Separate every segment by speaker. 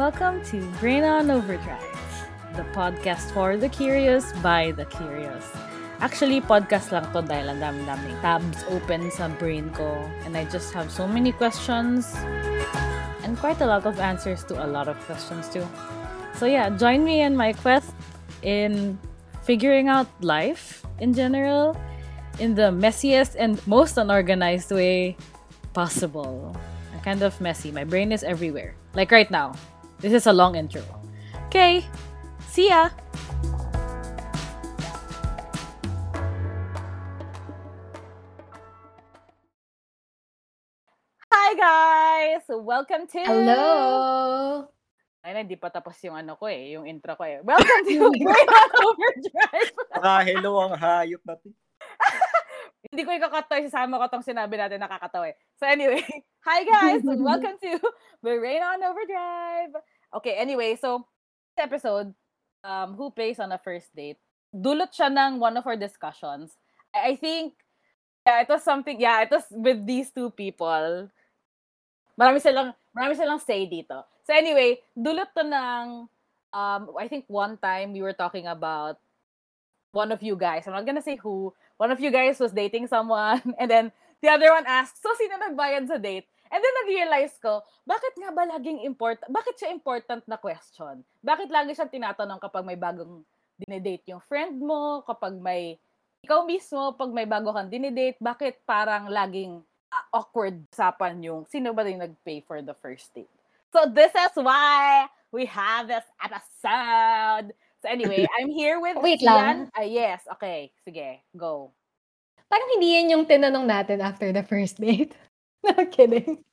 Speaker 1: Welcome to Brain on Overdrive, the podcast for the curious by the curious. Actually, podcast lang to dahil ang dami-daming tabs open sa brain ko and I just have so many questions and quite a lot of answers to a lot of questions too. So yeah, join me in my quest in figuring out life in general in the messiest and most unorganized way possible. I'm kind of messy. My brain is everywhere. Like right now. This is a long intro. Okay. See ya. Hi guys! Welcome to
Speaker 2: Hello!
Speaker 1: Ay, na, hindi pa tapos yung ano ko eh, yung intro ko eh. Welcome to Brain on Overdrive!
Speaker 3: Ah, hello ang hayop natin.
Speaker 1: Hindi ko ikakatoy, sasama ko tong sinabi natin nakakatawa eh. So anyway, hi guys! welcome to Brain on Overdrive! Okay, anyway, so this episode, um, Who Pays on a First Date, dulot siya ng one of our discussions. I, I think, yeah, it was something, yeah, it was with these two people. Marami silang, marami silang say dito. So anyway, dulot to ng, um, I think one time we were talking about one of you guys, I'm not gonna say who, one of you guys was dating someone, and then the other one asked, so sino nagbayad sa date? And then nag-realize ko, bakit nga ba laging important, bakit siya important na question? Bakit lagi siyang tinatanong kapag may bagong dinedate yung friend mo, kapag may, ikaw mismo, pag may bago kang dinedate, bakit parang laging uh, awkward usapan yung sino ba yung nag-pay for the first date? So this is why we have this episode. So anyway, I'm here with
Speaker 2: Wait
Speaker 1: Sian.
Speaker 2: lang.
Speaker 1: Ah, yes, okay. Sige, go.
Speaker 2: Parang hindi yan yung tinanong natin after the first date. no, kidding.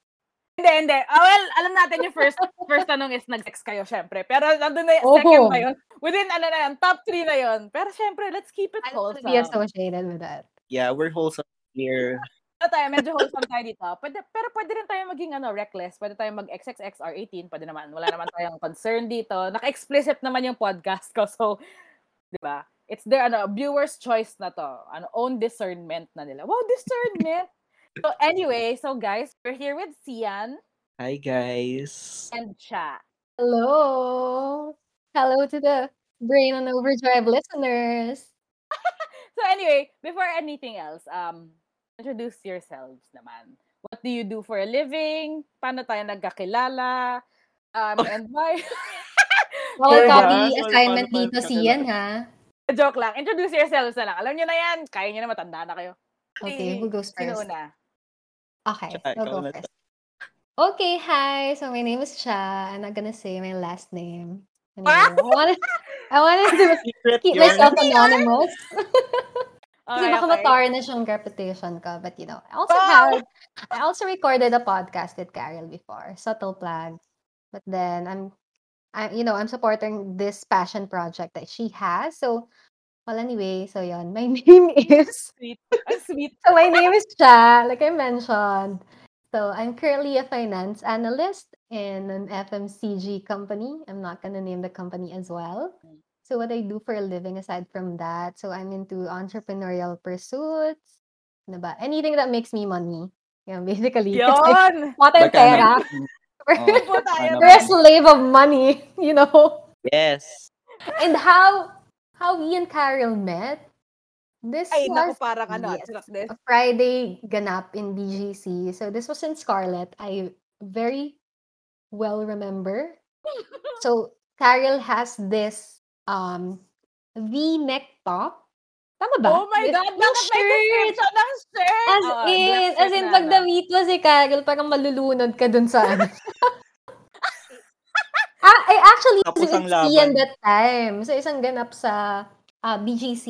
Speaker 1: Hindi, hindi. Ah, well, alam natin yung first first tanong is nag-sex kayo, syempre. Pero nandun na yung second na yun. Within, ano na yun, top three na yun. Pero syempre, let's keep it
Speaker 2: I
Speaker 1: wholesome.
Speaker 2: to be associated with that.
Speaker 3: Yeah, we're wholesome here.
Speaker 1: Ano tayo, medyo wholesome tayo dito. Pwede, pero pwede rin tayo maging ano, reckless. Pwede tayo mag-XXX or 18. Pwede naman. Wala naman tayong concern dito. Naka-explicit naman yung podcast ko. So, di ba? It's their ano, viewer's choice na to. Ano, own discernment na nila. Wow, discernment! so anyway, so guys, we're here with Sian
Speaker 3: Hi, guys.
Speaker 1: and Cha.
Speaker 2: Hello! Hello to the Brain on Overdrive listeners.
Speaker 1: So anyway, before anything else, um, introduce yourselves naman. What do you do for a living? Paano tayo nagkakilala? Um, and why?
Speaker 3: Ba?
Speaker 2: copy
Speaker 3: Sorry,
Speaker 2: assignment dito si Ian, ha?
Speaker 1: Joke lang. Introduce yourselves na lang. Alam nyo na yan. Kaya nyo na matanda na kayo.
Speaker 2: Okay, who goes
Speaker 1: Sino
Speaker 2: first?
Speaker 1: una?
Speaker 2: Okay, I'll go first. Okay, hi. So my name is Cha. I'm not gonna say my last name. Anyway,
Speaker 1: Ah!
Speaker 2: I wanted, I
Speaker 3: Secret
Speaker 2: keep myself anonymous. Kasi
Speaker 1: Okay,
Speaker 2: baka
Speaker 1: okay.
Speaker 2: matarnish yung reputation ko. But, you know, I also
Speaker 1: Wow!
Speaker 2: have, I also recorded a podcast with Carol before, Subtle Plug. But then, I'm, I, you know, I'm supporting this passion project that she has. So, well, anyway, so yon My name is,
Speaker 1: Sweet. Sweet.
Speaker 2: so my name is Cha, like I mentioned. So, I'm currently a finance analyst in an FMCG company. I'm not gonna name the company as well. So what I do for a living aside from that, so I'm into entrepreneurial pursuits, ano ba? Anything that makes me money. Yeah, basically. Kasi
Speaker 1: Yun!
Speaker 2: What ang
Speaker 3: Magkano?
Speaker 2: pera.
Speaker 3: Oh,
Speaker 1: Po tayo.
Speaker 2: We're a slave of money, you know?
Speaker 3: Yes.
Speaker 2: And how how we and Carol met, this
Speaker 1: Ay, naku, parang ano.
Speaker 2: yes,
Speaker 1: this.
Speaker 2: a Friday ganap in BGC. So this was in Scarlet. I very well remember. So Carol has this um V-neck top. Tama ba?
Speaker 1: Oh my
Speaker 2: With-
Speaker 1: God!
Speaker 2: yung shirt!
Speaker 1: description ng shirt?
Speaker 2: As
Speaker 1: Oh,
Speaker 2: in, as in, pag damit mo si Carol, parang malulunod ka dun sa ano. ah, I actually
Speaker 3: Tapos
Speaker 2: was Ian
Speaker 3: laban.
Speaker 2: that time. So, isang ganap sa ah, BGC.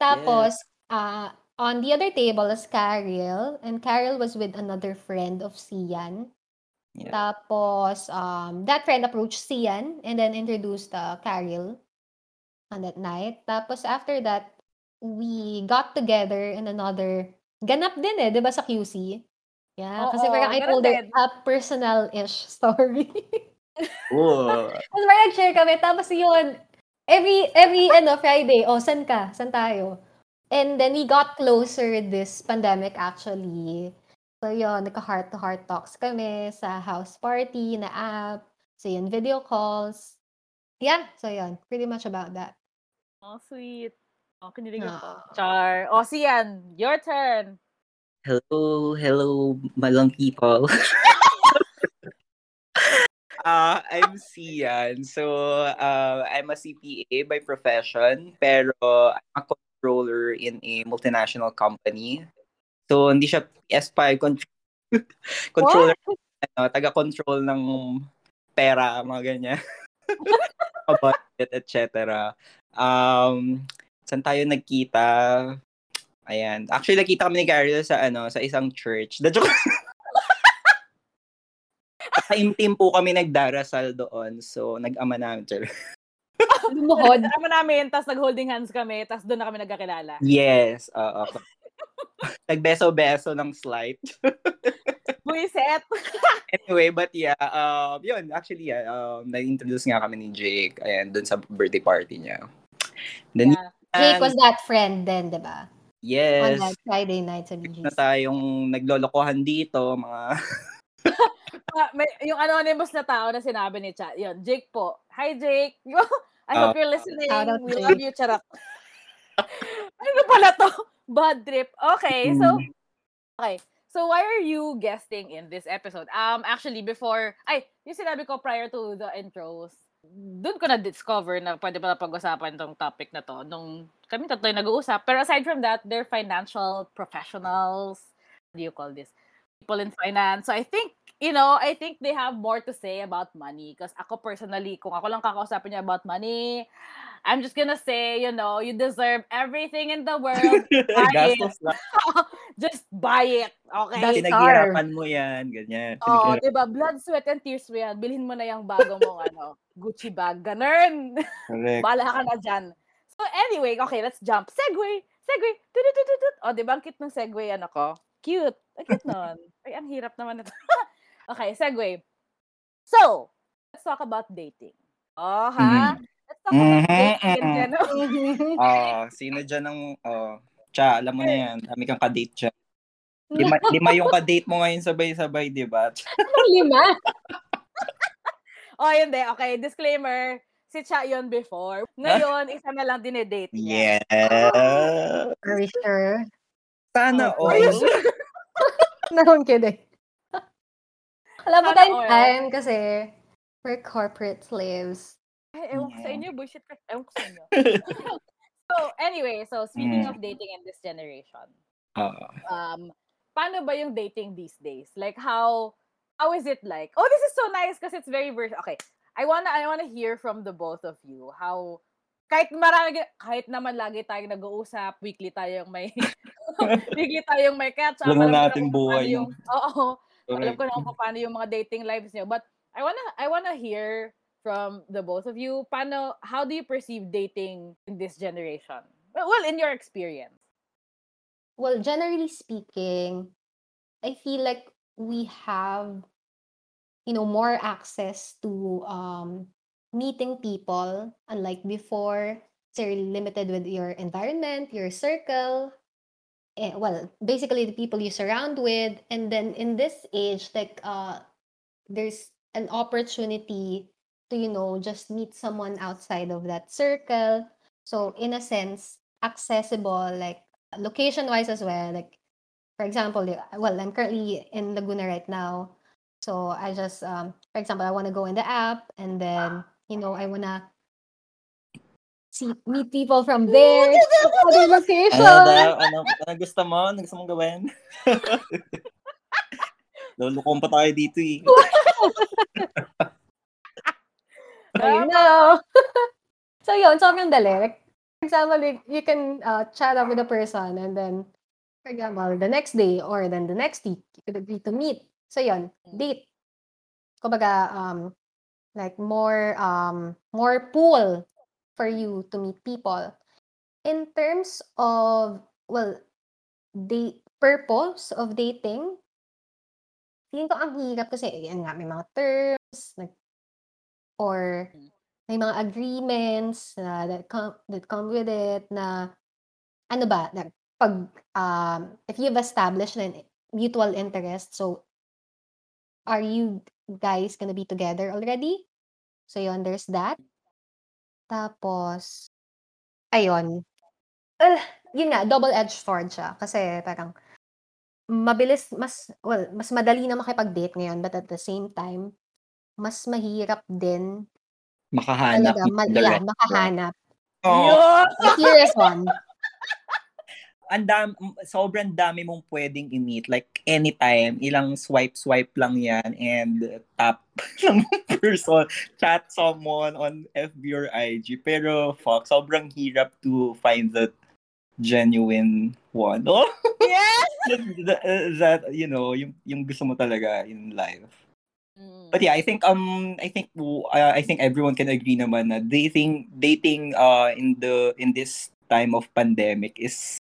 Speaker 2: Tapos, ah, on the other table is Carol. And Carol was with another friend of Sian.
Speaker 3: Yeah.
Speaker 2: Tapos, um, that friend approached Sian and then introduced uh, Carol on that night. Tapos, after that, we got together in another ganap din eh, di ba sa QC? Yeah, kasi
Speaker 1: Oo,
Speaker 2: parang I told her a personal-ish story.
Speaker 3: Oh.
Speaker 2: Tapos parang nag-share kami. Tapos yun, every, every ano, Friday, oh, san ka? San tayo? And then we got closer this pandemic actually. So yun, nagka-heart-to-heart talks kami sa house party na app. So yun, video calls. Yeah, so yun, pretty much about that.
Speaker 1: Oh, sweet. Oh, kinilig ako.
Speaker 2: Ah.
Speaker 1: Char. O, Sian, your turn.
Speaker 3: Hello, hello, malang people. Uh, I'm Sian. So, uh, I'm a CPA by profession, pero I'm a controller in a multinational company. So, hindi siya PS5 con- controller, ano, taga-control ng pera, mga ganyan. budget, etc. Um, saan tayo nagkita? Ayan. Actually, nagkita kami ni Gabriel sa ano, sa isang church. The joke. Kaimtim po kami nagdarasal doon. So, nag-ama namin.
Speaker 2: Lumuhod.
Speaker 1: Kasama namin, tapos nag-holding hands kami, tapos doon na kami nagkakilala.
Speaker 3: Yes. Oo. Nagbeso-beso ng slight.
Speaker 1: Buiset.
Speaker 3: anyway, but yeah, um, yun, actually, yeah, um, nag-introduce nga kami ni Jake, ayan, dun sa birthday party niya. Then,
Speaker 1: Yeah.
Speaker 2: Jake was that friend then, di ba? On
Speaker 3: yes,
Speaker 2: that Friday night sa
Speaker 3: na
Speaker 2: BGC.
Speaker 3: tayong naglolokohan dito, mga,
Speaker 1: Ah, may, yung anonymous na tao na sinabi ni Chat, yun, Jake po. Hi, Jake. I hope
Speaker 3: Ah.
Speaker 1: you're listening. We love you, charot. ano pala to? Bad trip. Okay, so,
Speaker 3: Hmm.
Speaker 1: okay. So, why are you guesting in this episode? Um, actually, before, ay, yung sinabi ko prior to the intros, doon ko na-discover na pwede pala pag-usapan tong topic na to nung kami tatlo yung nag-uusap. Pero aside from that, they're financial professionals. What do you call this? People in finance. So I think, you know, I think they have more to say about money. Because ako personally, kung ako lang kakausapin niya about money, I'm just gonna say, you know, you deserve everything in the world. Buy it.
Speaker 3: gastos.
Speaker 1: Just buy it. Okay?
Speaker 2: That's
Speaker 3: Pinaghirapan mo yan, ganyan.
Speaker 1: Oh, Oo,
Speaker 3: Pinaghirapan-
Speaker 1: di ba? Blood, sweat, and tears mo yan. Bilhin mo na yung bago mong ano, Gucci bag. Ganun.
Speaker 3: Correct.
Speaker 1: Bahala ka na dyan. So anyway, okay, let's jump. Segway! Segway! Tututututut. O, oh, di ba ang cute ng segway, ano ko? Cute. Ang cute nun. Ay, ang hirap naman ito. okay, segway. So, let's talk about dating. Oh, ha? Let's
Speaker 3: Mhm, mhm.
Speaker 1: general.
Speaker 3: Oh, sino dyan ang, oh, Cha, alam mo na yan. Dami kang kadate dyan. Lima, lima yung kadate mo ngayon sabay-sabay, di ba?
Speaker 2: Lima?
Speaker 1: oh, hindi. Okay, disclaimer. Si Cha yun before. Ngayon, isa na lang dinedate niya.
Speaker 3: Yeah.
Speaker 2: Are we sure?
Speaker 3: Sana
Speaker 2: Oh,
Speaker 3: all.
Speaker 1: Are you sure?
Speaker 2: No, I'm kidding. Alam mo tayong time kasi we're corporate slaves.
Speaker 1: Ay, ewan ko sa inyo. Bullshit ka. Ewan ko sa inyo. so, anyway. So, speaking
Speaker 3: Mm.
Speaker 1: of dating in this generation,
Speaker 3: Oo.
Speaker 1: um, paano ba yung dating these days? Like, how, how is it like? Oh, this is so nice because it's very vers- Okay. I wanna, I wanna hear from the both of you how, kahit marami, kahit naman lagi tayong nag-uusap, weekly tayong may, weekly tayong may catch up.
Speaker 3: Alam
Speaker 1: alam
Speaker 3: natin buhay
Speaker 1: yung, oo, alam
Speaker 3: Correct.
Speaker 1: ko na kung paano yung mga dating lives niyo. But I wanna I wanna hear from the both of you. Paano how do you perceive dating in this generation? Well, in your experience.
Speaker 2: Well, generally speaking, I feel like we have, you know, more access to um, meeting people, unlike before. So you're limited with your environment, your circle. eh, well, basically the people you surround with. And then in this age, like, uh, there's an opportunity to, you know, just meet someone outside of that circle. So in a sense, accessible, like location wise as well. Like, for example, well, I'm currently in Laguna right now. So I just, um, for example, I want to go in the app and then, you know, I want to see, meet people from there, other
Speaker 3: Ano
Speaker 2: locations.
Speaker 3: daw? Ano, ano gusto mo? Ano gusto mong gawin? Lulukong pa tayo dito eh.
Speaker 2: I know. so yun, sobrang dali. For example, you can uh, chat up with a person and then, for example, the next day or then the next week, you could agree to meet. So yun, date. Kumbaga, um, like more, um, more pool for you to meet people. In terms of, well, the purpose of dating, feeling ko ang hirap kasi, yan nga, may mga terms, like, or
Speaker 1: Mm.
Speaker 2: may mga agreements na that come that come with it na ano ba na pag um if you've established an mutual interest so are you guys gonna be together already So, yun, there's that. Tapos, ayun. Uh, yun nga, double-edged sword siya. Kasi parang, mabilis, mas, well, mas madali na makipag-date ngayon, but at the same time, mas mahirap din
Speaker 3: Makahanap
Speaker 2: talaga,
Speaker 3: ng
Speaker 2: ma- yeah, makahanap.
Speaker 3: Oo.
Speaker 1: Yun!
Speaker 2: The serious one.
Speaker 3: ang dam, sobrang dami mong pwedeng i-meet. Like, anytime, ilang swipe-swipe lang yan and tap ng person, chat someone on FB or IG. Pero, fuck, sobrang hirap to find that genuine one. Oh,
Speaker 1: Yes!
Speaker 3: that, that, that, you know, yung, yung gusto mo talaga in life.
Speaker 1: Mm.
Speaker 3: But yeah, I think um I think uh, I think everyone can agree naman na dating dating uh in the in this time of pandemic is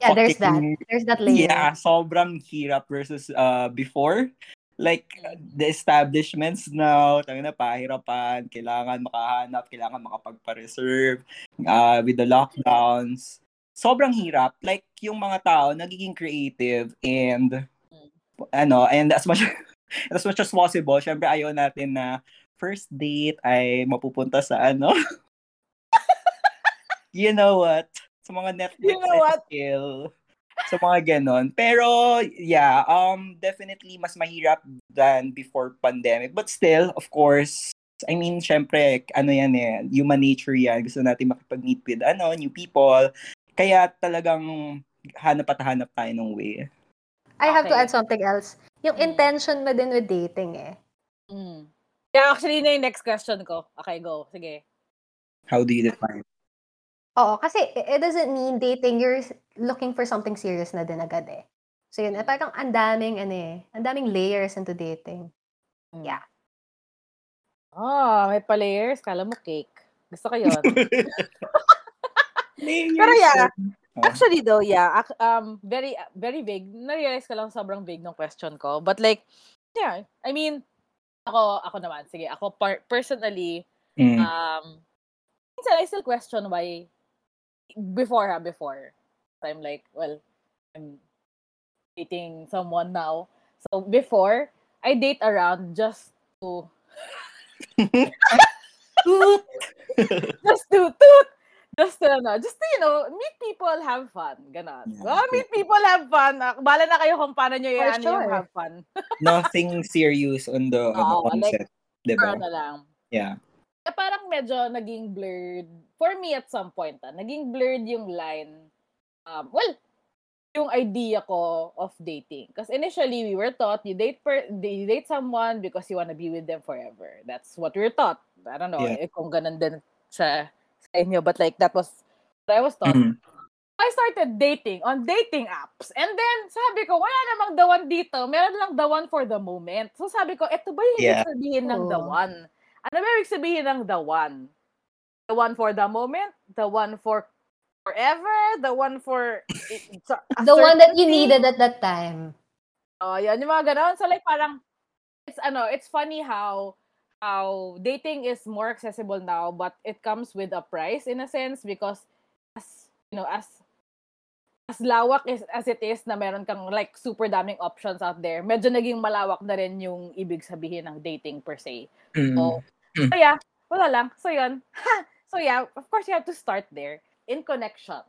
Speaker 2: Yeah, there's that. There's that layer.
Speaker 3: Yeah, sobrang hirap versus uh before. Like the establishments now, tanga na pahirapan, kailangan makahanap, kailangan makapagpa-reserve uh, with the lockdowns. Sobrang hirap. Like yung mga tao nagiging creative and ano, and as much as much as possible, syempre ayaw natin na first date ay mapupunta sa ano. you know what? Sa mga Netflix
Speaker 1: You know what?
Speaker 3: and chill. Sa mga ganon. Pero, yeah, um, definitely mas mahirap than before pandemic. But still, of course, I mean, syempre, ano yan eh, human nature yan. Gusto natin makipag-meet with, ano, new people. Kaya talagang hanap at hanap tayo ng way.
Speaker 2: I have to
Speaker 1: Okay.
Speaker 2: add something else. Yung
Speaker 1: Mm.
Speaker 2: intention mo din with dating eh.
Speaker 1: Mm. Yeah, actually, na yung next question ko. Okay, go. Sige.
Speaker 3: How do you define?
Speaker 2: Oo, kasi it doesn't mean dating you're looking for something serious na din agad eh. So yun, eh, parang ang daming, ano eh, ang daming layers into dating.
Speaker 1: Mm.
Speaker 2: Yeah.
Speaker 1: Ah, may pa-layers. Kala mo cake. Gusto ko yun. Pero yeah,
Speaker 3: Oh.
Speaker 1: Actually though, yeah, um, very very vague. Na-realize ko lang sobrang vague ng question ko. But like, yeah, I mean, ako, ako naman, sige, ako par- personally,
Speaker 3: Mm.
Speaker 1: um, minsan I still question why, before ha, before. I'm like, well, I'm dating someone now. So before, I date around just to, just to, toot, just to, ano, just to, you know, meet people, have fun, ganon.
Speaker 3: Yeah,
Speaker 1: Well, meet people, have fun. Ah, Bala na kayo kung paano nyo yan, yung
Speaker 2: sure.
Speaker 1: have fun.
Speaker 3: Nothing serious on the, on the
Speaker 1: like,
Speaker 3: concept. diba?
Speaker 1: Pero na lang.
Speaker 3: Yeah.
Speaker 1: Eh, parang medyo naging blurred. For me at some point, ah, naging blurred yung line. Um, well, yung idea ko of dating. Because initially, we were taught you date per, you date someone because you wanna be with them forever. That's what we were taught. I don't know
Speaker 3: Yeah.
Speaker 1: eh, kung ganun din sa, sa inyo. But like, that was what I was taught.
Speaker 3: Mhm.
Speaker 1: I started dating on dating apps. And then, sabi ko, wala namang the one dito. Meron lang the one for the moment. So sabi ko, eto ba yung ibig
Speaker 3: Yeah.
Speaker 1: sabihin ng the one? Ano ba ibig sabihin ng the one? The one for the moment? The one for forever? The one for...
Speaker 2: The one that you needed at that time.
Speaker 1: Oh, yan yung mga ganon. So like parang it's ano, it's funny how how dating is more accessible now but it comes with a price in a sense because as you know, as as lawak is, as it is na meron kang like super daming options out there, medyo naging malawak na rin yung ibig sabihin ng dating per se.
Speaker 3: Mm.
Speaker 1: So,
Speaker 3: Mm.
Speaker 1: so yeah, wala lang. So yun. so yeah, of course you have to start there in connection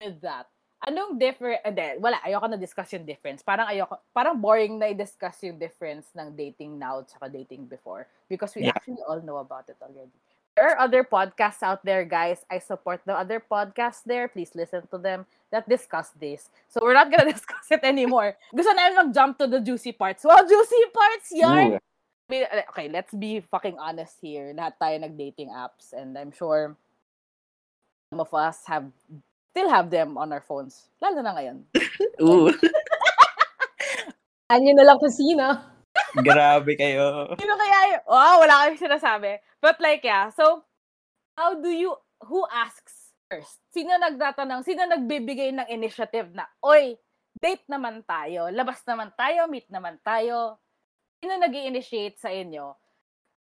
Speaker 1: with that. Anong different, hindi, wala, ayoko na discuss yung difference. Parang ayoko, parang boring na i-discuss yung difference ng dating now at saka dating before because we
Speaker 3: Yeah.
Speaker 1: actually all know about it already. There are other podcasts out there, guys. I support the other podcasts there. Please listen to them that discuss this. So we're not gonna discuss it anymore. Gusto namin mag-jump to the juicy parts. Well, juicy parts, yarn! Uh, okay, let's be fucking honest here. Lahat tayo nag-dating apps and I'm sure some of us have still have them on our phones. Lalo na ngayon.
Speaker 3: Ooh.
Speaker 2: Ano na lang kung sino.
Speaker 3: Grabe kayo.
Speaker 1: Sino kaya yun? Oh, wala kami sinasabi. But like, yeah. So, how do you, who asks first? Sino nagtatanong? Sino nagbibigay ng initiative na, oy, date naman tayo, labas naman tayo, meet naman tayo. Sino nag initiate sa inyo?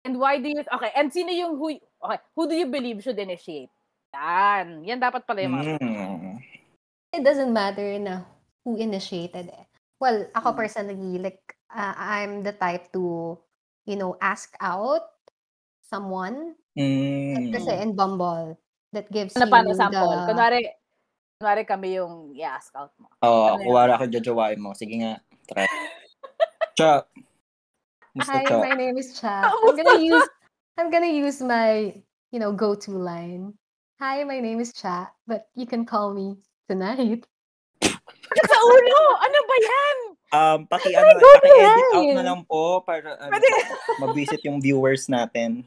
Speaker 1: And why do you, okay, and sino yung who, okay, who do you believe should initiate? Yan. Yan dapat pala yung mga,
Speaker 3: Mm.
Speaker 2: It doesn't matter na who initiated eh. Well, ako
Speaker 3: Mm.
Speaker 2: personally, like, uh, I'm the type to, you know, ask out. someone.
Speaker 3: Mm.
Speaker 2: Kasi in Bumble, that gives
Speaker 1: Ano
Speaker 2: you
Speaker 1: pa, ano sample?
Speaker 2: the...
Speaker 1: Kunwari, kunwari kami yung i-ask out mo.
Speaker 3: Oo,
Speaker 1: Ano yun?
Speaker 3: kuwara ako jajawain mo. Sige nga, try. Cha. Musta
Speaker 2: Hi,
Speaker 3: cha?
Speaker 2: my name is Cha. I'm gonna use I'm gonna use my you know go-to line. Hi, my name is Cha, but you can call me tonight.
Speaker 1: Sa ulo! Ano ba yan?
Speaker 3: Um, paki ano,
Speaker 2: to
Speaker 3: paki-edit out na lang po para ano, mabisit yung viewers natin.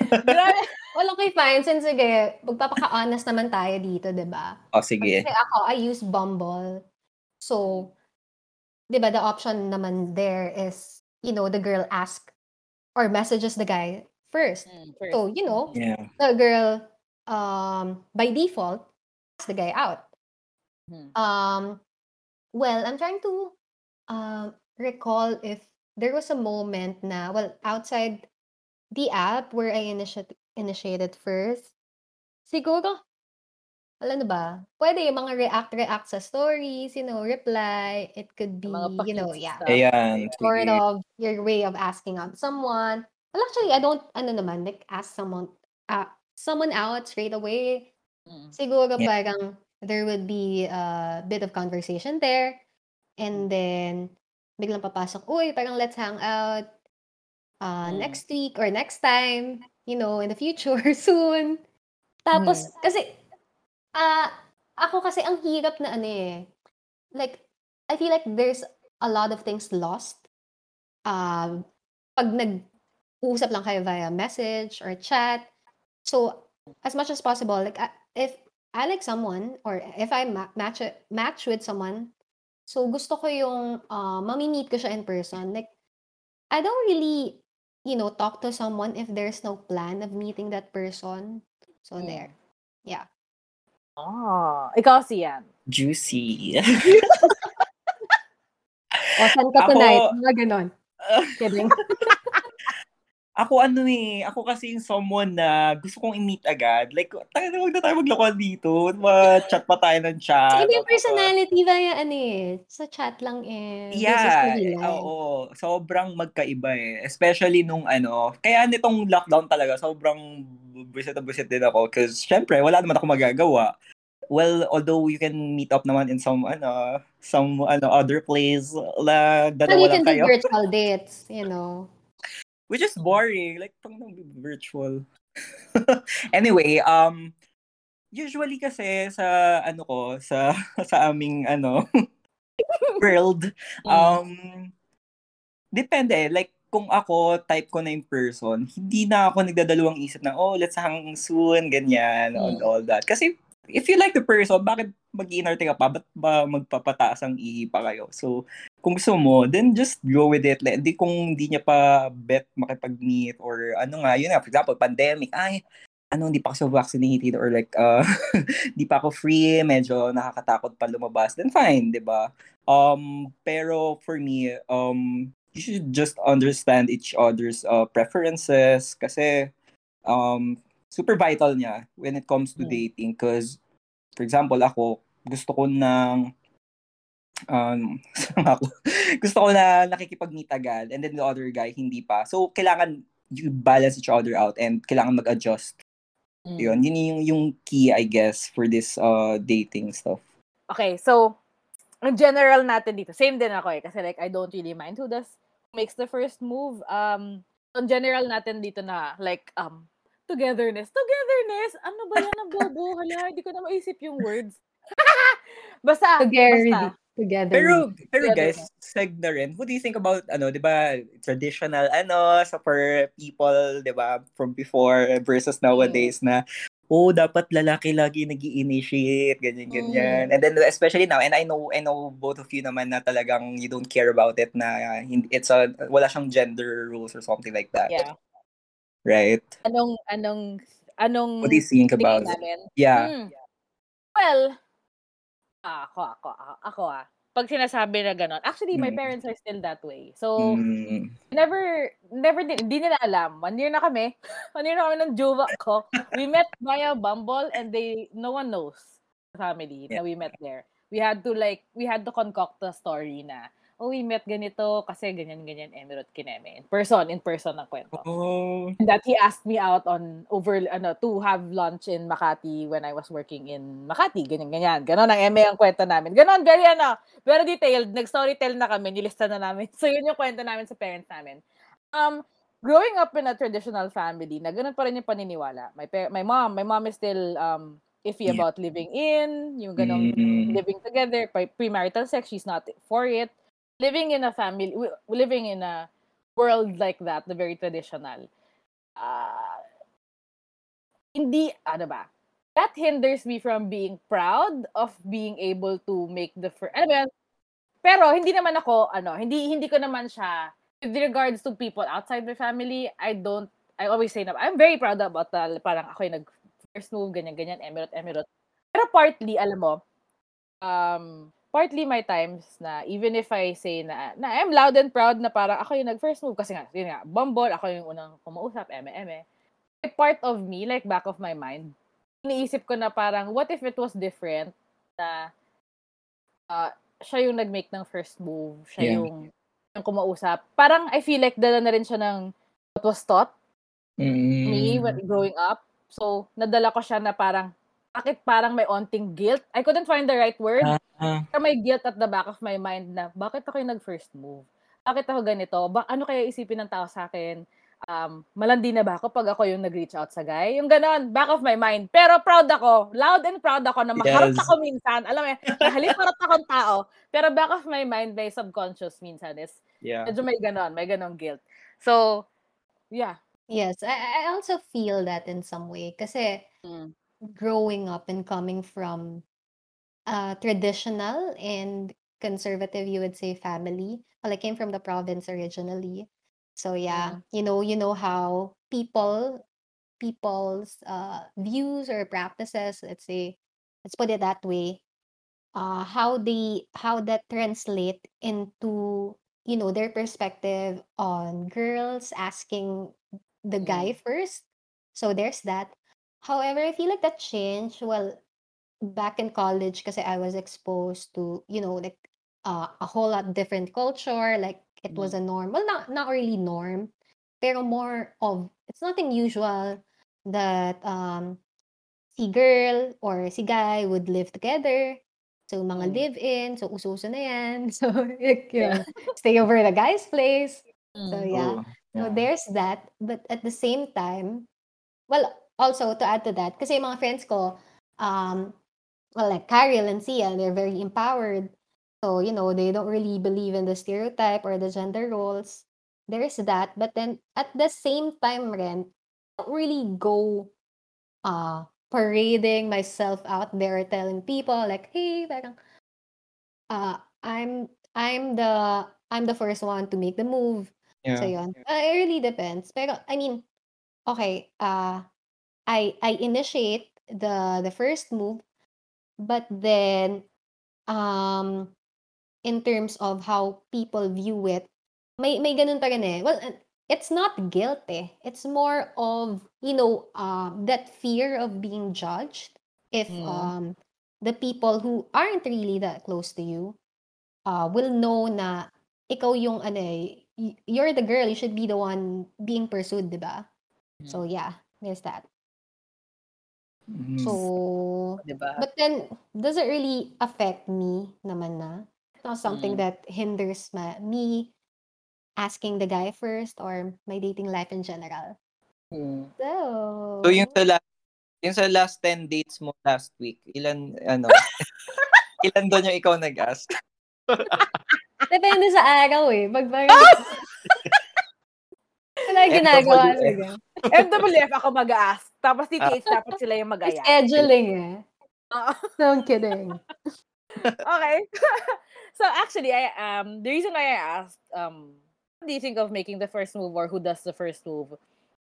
Speaker 1: Grabe.
Speaker 2: Well, okay, fine. Since sige, magpapaka-honest naman tayo dito, di ba?
Speaker 3: O sige.
Speaker 2: Kasi ako, I use Bumble. So, di ba, the option naman there is, you know, the girl ask or messages the guy first.
Speaker 1: Mm, first.
Speaker 2: So, you know,
Speaker 3: Yeah.
Speaker 2: the girl, um, by default, asks the guy out.
Speaker 1: Hmm.
Speaker 2: Um, well, I'm trying to uh, recall if there was a moment na, well, outside the app where I initiate, initiated first, siguro, wala na ba? Pwede yung mga react-react sa stories, you know, reply. It could be, you know,
Speaker 1: pa-cute
Speaker 2: yeah,
Speaker 1: stuff.
Speaker 3: Ayan.
Speaker 2: sort
Speaker 3: Sige.
Speaker 2: of your way of asking out someone. Well, actually, I don't, ano naman, like, ask someone, uh, someone out straight away.
Speaker 1: Mm.
Speaker 2: Siguro
Speaker 3: Yeah.
Speaker 2: parang there would be a bit of conversation there. And then, biglang papasok, uy, parang let's hang out uh,
Speaker 1: Mm.
Speaker 2: next week or next time, you know, in the future, soon. Tapos, kasi, ah, ako kasi ang hirap na ano eh. Like, I feel like there's a lot of things lost. Um, pag nag-usap lang kayo via message or chat. So, as much as possible, like, ah, if I like someone or if I ma- match match with someone, so gusto ko yung uh, mami-meet ko siya in person. Like, I don't really, you know, talk to someone if there's no plan of meeting that person. So
Speaker 1: Mm.
Speaker 2: there. Yeah.
Speaker 1: Ah, ikaw siyan.
Speaker 3: Juicy.
Speaker 2: O, saan ka
Speaker 3: Ako-
Speaker 2: tonight? Mga ganon. Kidding.
Speaker 3: Ako ano eh, ako kasi yung someone na gusto kong i-meet agad. Like, tayo na huwag na tayo maglakad dito. Ma-chat pa tayo ng chat.
Speaker 2: Yung
Speaker 3: Tapos,
Speaker 2: personality via ano eh. Sa chat lang eh.
Speaker 3: Yeah,
Speaker 2: life.
Speaker 3: oo. Sobrang magkaiba eh. Especially nung ano, kaya nitong lockdown talaga, sobrang busit na busit din ako. Because syempre, wala naman ako magagawa. Well, although you can meet up naman in some, ano, some, ano, other place, la,
Speaker 2: Well,
Speaker 3: dalawa
Speaker 2: you
Speaker 3: lang
Speaker 2: can do
Speaker 3: kayo.
Speaker 2: virtual dates, you know.
Speaker 3: Which is boring. Like, pang virtual. anyway, um, usually kasi sa, ano ko, sa, sa aming, ano, world, um, depende. Like, kung ako, type ko na in person, hindi na ako nagdadalawang isip na, oh, let's hang soon, ganyan, and
Speaker 1: Mm.
Speaker 3: all that. Kasi, if you like the person, bakit mag-iinarte ka pa? Ba't ba magpapataas ang ihi pa kayo? So, kung gusto mo, then just go with it. Like, di kung hindi niya pa bet makipag-meet or ano nga, yun nga, for example, pandemic, ay, ano, hindi pa ako vaccinated or like, uh, di pa ako free, medyo nakakatakot pa lumabas, then fine, di ba? Um, pero for me, um, you should just understand each other's uh, preferences kasi um, super vital niya when it comes to
Speaker 1: Mm.
Speaker 3: dating because for example ako gusto ko ng um, ako? gusto ko na nakikipag-meet agad and then the other guy hindi pa. So kailangan you balance each other out and kailangan mag-adjust.
Speaker 1: Mm.
Speaker 3: Yun, yun yung, yung key I guess for this uh, dating stuff.
Speaker 1: Okay, so, ang general natin dito, same din ako eh, kasi like, I don't really mind who does, makes the first move. Um, ang general natin dito na, like, um, togetherness. Togetherness? Ano ba yan ang bobo? Hala, hindi ko na maisip yung words. basta,
Speaker 2: Together.
Speaker 1: basta.
Speaker 2: Together.
Speaker 3: Pero pero
Speaker 1: Together
Speaker 3: guys, seg na rin. What do you think about ano, 'di ba, traditional ano sa for people, 'di ba, from before versus nowadays na oh, dapat lalaki lagi nag initiate ganyan ganyan. And then especially now, and I know I know both of you naman na talagang you don't care about it na hindi, it's a wala siyang gender rules or something like that.
Speaker 1: Yeah.
Speaker 3: Right?
Speaker 1: Anong, anong, anong
Speaker 3: What do you think about it?
Speaker 1: namin?
Speaker 3: Yeah.
Speaker 1: Hmm. Well, ah, ako, ako, ako, ako ah. Pag sinasabi na gano'n, actually, my
Speaker 3: Mm.
Speaker 1: parents are still that way. So,
Speaker 3: Mm.
Speaker 1: never, never din, hindi nila alam. One year na kami. One year na kami ng jowa ko. We met via Bumble and they, no one knows family na we met there. We had to like, we had to concoct a story na, oh, we met ganito kasi ganyan-ganyan Emirate Kineme. In person, in person ang kwento.
Speaker 3: Oh.
Speaker 1: And that he asked me out on over, ano, to have lunch in Makati when I was working in Makati. Ganyan-ganyan. Ganon ang eme ang kwento namin. Ganon, very, ano, very detailed. Nag-storytell na kami, nilista na namin. So, yun yung kwento namin sa parents namin. Um, growing up in a traditional family, na ganun pa rin yung paniniwala. My, pa- my mom, my mom is still, um, iffy
Speaker 3: Yeah.
Speaker 1: about living in, yung ganong
Speaker 3: Mm.
Speaker 1: living together, pre- premarital sex, she's not for it. Living in a family, living in a world like that, the very traditional, uh, hindi, ano ba, that hinders me from being proud of being able to make the first, ano ba? Pero hindi naman ako, ano, hindi hindi ko naman siya, with regards to people outside the family, I don't, I always say na, I'm very proud about the, parang ako yung nag first move, ganyan-ganyan, emirate, emirate. Pero partly, alam mo, um, partly my times na even if I say na, na I'm loud and proud na parang ako yung nag-first move kasi nga, yun nga, Bumble, ako yung unang kumausap, eme, eme. A part of me, like back of my mind, iniisip ko na parang, what if it was different na uh, siya yung nag-make ng first move, siya
Speaker 3: Yeah.
Speaker 1: yung, yung kumausap. Parang I feel like dala na rin siya ng what was taught me
Speaker 3: Mm.
Speaker 1: when growing up. So, nadala ko siya na parang, bakit parang may onting guilt? I couldn't find the right word. Pero may guilt at the back of my mind na, bakit ako yung nag-first move? Bakit ako ganito? Ba ano kaya isipin ng tao sa akin? Um, malandi na ba ako pag ako yung nag-reach out sa guy? Yung ganon, back of my mind. Pero proud ako, loud and proud ako na maharot
Speaker 3: Yes.
Speaker 1: ako minsan. Alam mo, eh, nahalip harot akong tao. Pero back of my mind, may subconscious minsan is,
Speaker 3: yeah.
Speaker 1: medyo may ganon, may ganon guilt. So, yeah.
Speaker 2: Yes, I, I also feel that in some way. Kasi
Speaker 1: Mm.
Speaker 2: Growing up and coming from a traditional and conservative, you would say, family. Well, I came from the province originally. So yeah,
Speaker 1: Mm.
Speaker 2: you know, you know how people people's uh views or practices, let's say, let's put it that way, uh how they how that translate into you know their perspective on girls asking the
Speaker 1: Mm.
Speaker 2: guy first. So there's that. However, I feel like that changed. Well, back in college, because I was exposed to, you know, like uh, a whole lot different culture. Like it was a norm. Well, not not really norm, pero more of it's nothing usual that um si girl or si guy would live together. So mga
Speaker 1: Mm.
Speaker 2: live-in, so uso-uso na yan. So like,
Speaker 1: Yeah.
Speaker 2: stay over at the guy's place. So
Speaker 1: Mm.
Speaker 2: yeah.
Speaker 3: Oh,
Speaker 2: So
Speaker 3: yeah.
Speaker 2: there's that, but at the same time, well, also to add to that, kasi yung mga friends ko, um, well, like Carol and Sia, they're very empowered. So, you know, they don't really believe in the stereotype or the gender roles. There's that, but then at the same time, rin, don't really go uh parading myself out there telling people like, hey, parang, uh, I'm I'm the I'm the first one to make the move. Yeah. So
Speaker 3: Yeah.
Speaker 2: yun. Uh, it really depends. Pero I mean, okay, uh I I initiate the the first move, but then um in terms of how people view it, may may ganun pa rin eh. Well, it's not guilt eh. It's more of, you know, um that fear of being judged if
Speaker 1: Mm.
Speaker 2: um the people who aren't really that close to you uh will know na ikaw yung ano eh, you're the girl, you should be the one being pursued, 'di ba? So yeah, there's that.
Speaker 3: Mm.
Speaker 2: So,
Speaker 1: Diba?
Speaker 2: but then does it really affect me naman na? It's not something
Speaker 1: Mm.
Speaker 2: that hinders ma me asking the guy first or my dating life in general.
Speaker 1: Mm.
Speaker 2: So,
Speaker 3: So yung sa last, yung sa last 10 dates mo last week, ilan ano? ilan doon yung ikaw nag-ask?
Speaker 2: depende sa araw eh. Pag parang wala ginagawa.
Speaker 1: MWF ako mag-ask. Tapos DTH dapat sila yung mag-aya.
Speaker 2: Scheduling eh. No, I'm kidding.
Speaker 1: okay. so actually, I um the reason why I asked um what do you think of making the first move or who does the first move?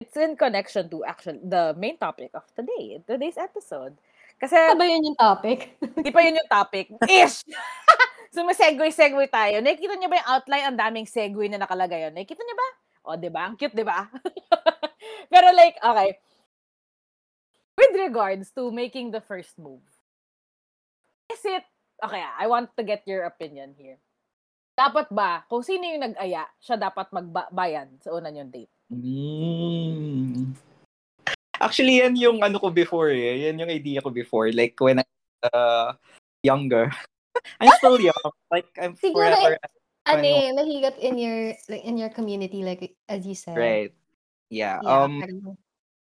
Speaker 1: It's in connection to actually the main topic of today, today's episode. Kasi
Speaker 2: Ano ba yun yung topic?
Speaker 1: di pa yun yung topic. Ish! so may segue-segue tayo. Nakikita niyo ba yung outline? Ang daming segue na nakalagay yun. Nakikita niyo ba? O, di ba? Ang cute, di ba? Pero like, okay. With regards to making the first move, is it, okay, I want to get your opinion here. dapat ba, kung sino yung nag-aya, siya dapat magbayad sa una yung date?
Speaker 3: Mm. Actually, yan yung ano ko before eh. Yan yung idea ko before. Like, when I uh, younger. I'm still young. Like, I'm
Speaker 2: Siguro,
Speaker 3: forever.
Speaker 2: Ano
Speaker 3: ano.
Speaker 2: eh, mahigat in your, like, in your community, like, as you said.
Speaker 3: Right. Yeah.
Speaker 2: Yeah,
Speaker 3: um,
Speaker 2: parang,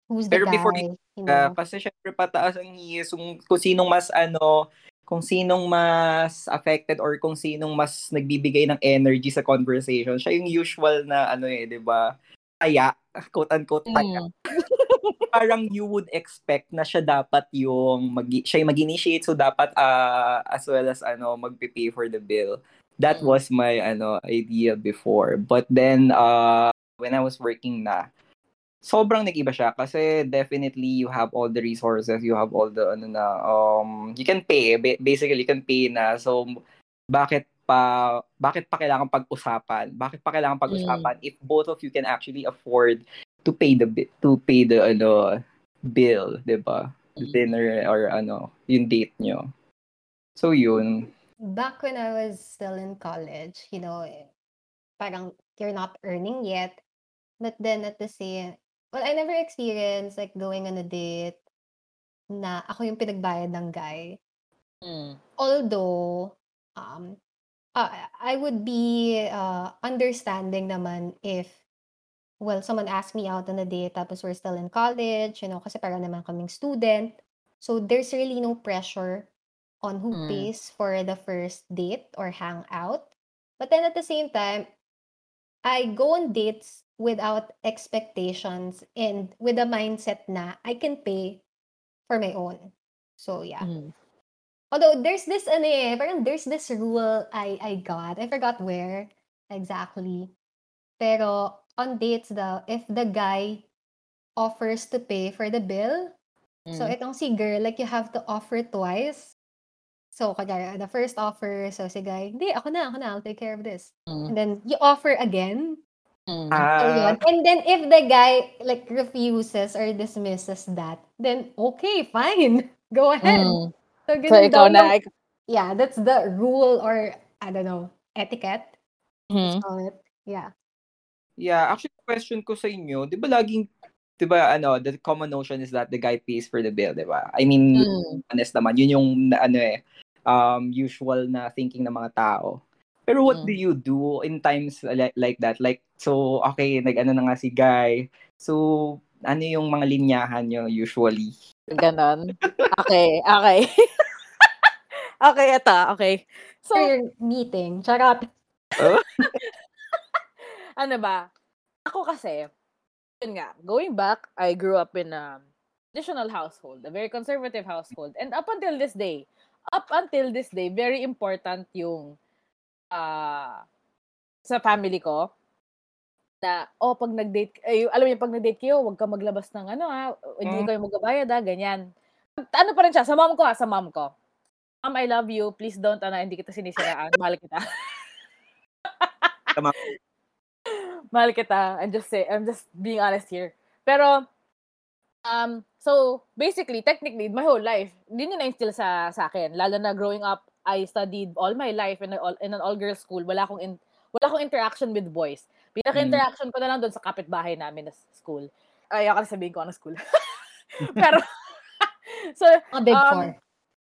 Speaker 2: who's the
Speaker 3: pero
Speaker 2: guy?
Speaker 3: before
Speaker 2: you
Speaker 3: Uh,
Speaker 2: know?
Speaker 3: kasi syempre pataas ang hiyas kung, kung sinong mas ano, kung sinong mas affected or kung sinong mas nagbibigay ng energy sa conversation. Siya yung usual na ano eh, 'di ba? Taya, quote unquote taya.
Speaker 1: Mm.
Speaker 3: Parang you would expect na siya dapat yung mag siya yung mag-initiate so dapat uh, as well as ano magpe-pay for the bill. That
Speaker 1: Mm.
Speaker 3: was my ano idea before. But then uh when I was working na sobrang nag-iba siya kasi definitely you have all the resources, you have all the ano na um you can pay ba- basically you can pay na. So bakit pa bakit pa kailangan pag-usapan? Bakit pa kailangan pag-usapan if both of you can actually afford to pay the to pay the ano bill, 'di ba?
Speaker 1: Mm.
Speaker 3: dinner or ano, yung date nyo. So yun.
Speaker 2: Back when I was still in college, you know, eh, parang you're not earning yet. But then at the same, well, I never experienced like going on a date na ako yung pinagbayad ng guy.
Speaker 1: Mm.
Speaker 2: Although, um, uh, I would be uh, understanding naman if, well, someone asked me out on a date tapos we're still in college, you know, kasi parang naman kaming student. So there's really no pressure on who
Speaker 1: Mm.
Speaker 2: pays for the first date or hangout. But then at the same time, I go on dates without expectations and with a mindset na I can pay for my own. So yeah.
Speaker 1: Mm.
Speaker 2: Although there's this ano eh, parang there's this rule I I got. I forgot where exactly. Pero on dates daw, if the guy offers to pay for the bill, so
Speaker 1: Mm.
Speaker 2: itong si girl, like you have to offer twice. So, kaya the first offer, so si guy, hindi, ako na, ako na, I'll take care of this.
Speaker 1: Mm.
Speaker 2: And then you offer again.
Speaker 1: Mm.
Speaker 2: So,
Speaker 3: Ah.
Speaker 2: And then if the guy like refuses or dismisses that, then okay, fine. Go ahead.
Speaker 1: Mm.
Speaker 2: So,
Speaker 1: So,
Speaker 2: ganun
Speaker 1: ikaw
Speaker 2: daw
Speaker 1: na.
Speaker 2: yung- yeah, that's the rule or I don't know, etiquette. Call it. Yeah.
Speaker 3: Yeah, actually, question ko sa inyo, di ba laging, di ba, ano, the common notion is that the guy pays for the bill, di ba? I mean,
Speaker 1: Mm.
Speaker 3: honest naman, yun yung, ano eh, um, usual na thinking ng mga tao. Pero what
Speaker 1: Mm.
Speaker 3: do you do in times like, like that? Like, so, okay, nag-ano na nga si guy. So, ano yung mga linyahan nyo usually?
Speaker 1: Ganon. Okay, okay. okay, ito, okay. So,
Speaker 2: your meeting. Charot.
Speaker 1: ano ba? Ako kasi, yun nga, going back, I grew up in a traditional household, a very conservative household. And up until this day, up until this day, very important yung ah sa family ko na, oh, pag nag-date, eh, alam niyo, pag nag-date kayo, huwag ka maglabas ng ano ha, hindi
Speaker 3: Mm.
Speaker 1: kayo magbabayad ha, ganyan. Ano pa rin siya, sa mom ko ha, sa mom ko. Mom, I love you. Please don't, ano, hindi kita sinisiraan. Mahal kita.
Speaker 3: Tama.
Speaker 1: Mahal kita. I'm just say, I'm just being honest here. Pero, um, so, basically, technically, my whole life, din yun na-instill sa, sa akin. Lalo na growing up, I studied all my life in, a, all, in an all-girls school. Wala akong, in, wala akong interaction with boys. Pinaka-interaction ko na lang doon sa kapitbahay namin na school. Ay, ako na sabihin ko ano school. Pero, so,
Speaker 2: Mga big
Speaker 1: Um,
Speaker 2: four.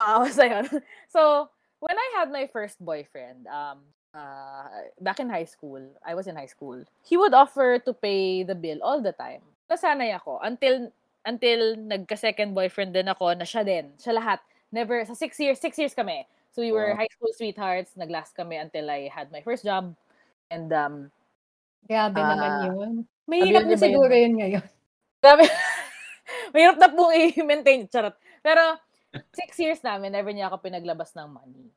Speaker 1: Basta yun. So, when I had my first boyfriend, um, uh, back in high school, I was in high school, he would offer to pay the bill all the time. Nasanay ako until until nagka-second boyfriend din ako na siya din. Siya lahat. Never, sa six years, six years kami. So, we were
Speaker 3: Wow.
Speaker 1: high school sweethearts. Naglast kami until I had my first job. And, um,
Speaker 2: Grabe naman
Speaker 1: ah,
Speaker 2: yun. Mahirap na
Speaker 1: niyo ba yun?
Speaker 2: siguro yun ngayon.
Speaker 1: Grabe. Mahirap na pong i-maintain. Charot. Pero, six years namin, never niya ako pinaglabas ng money.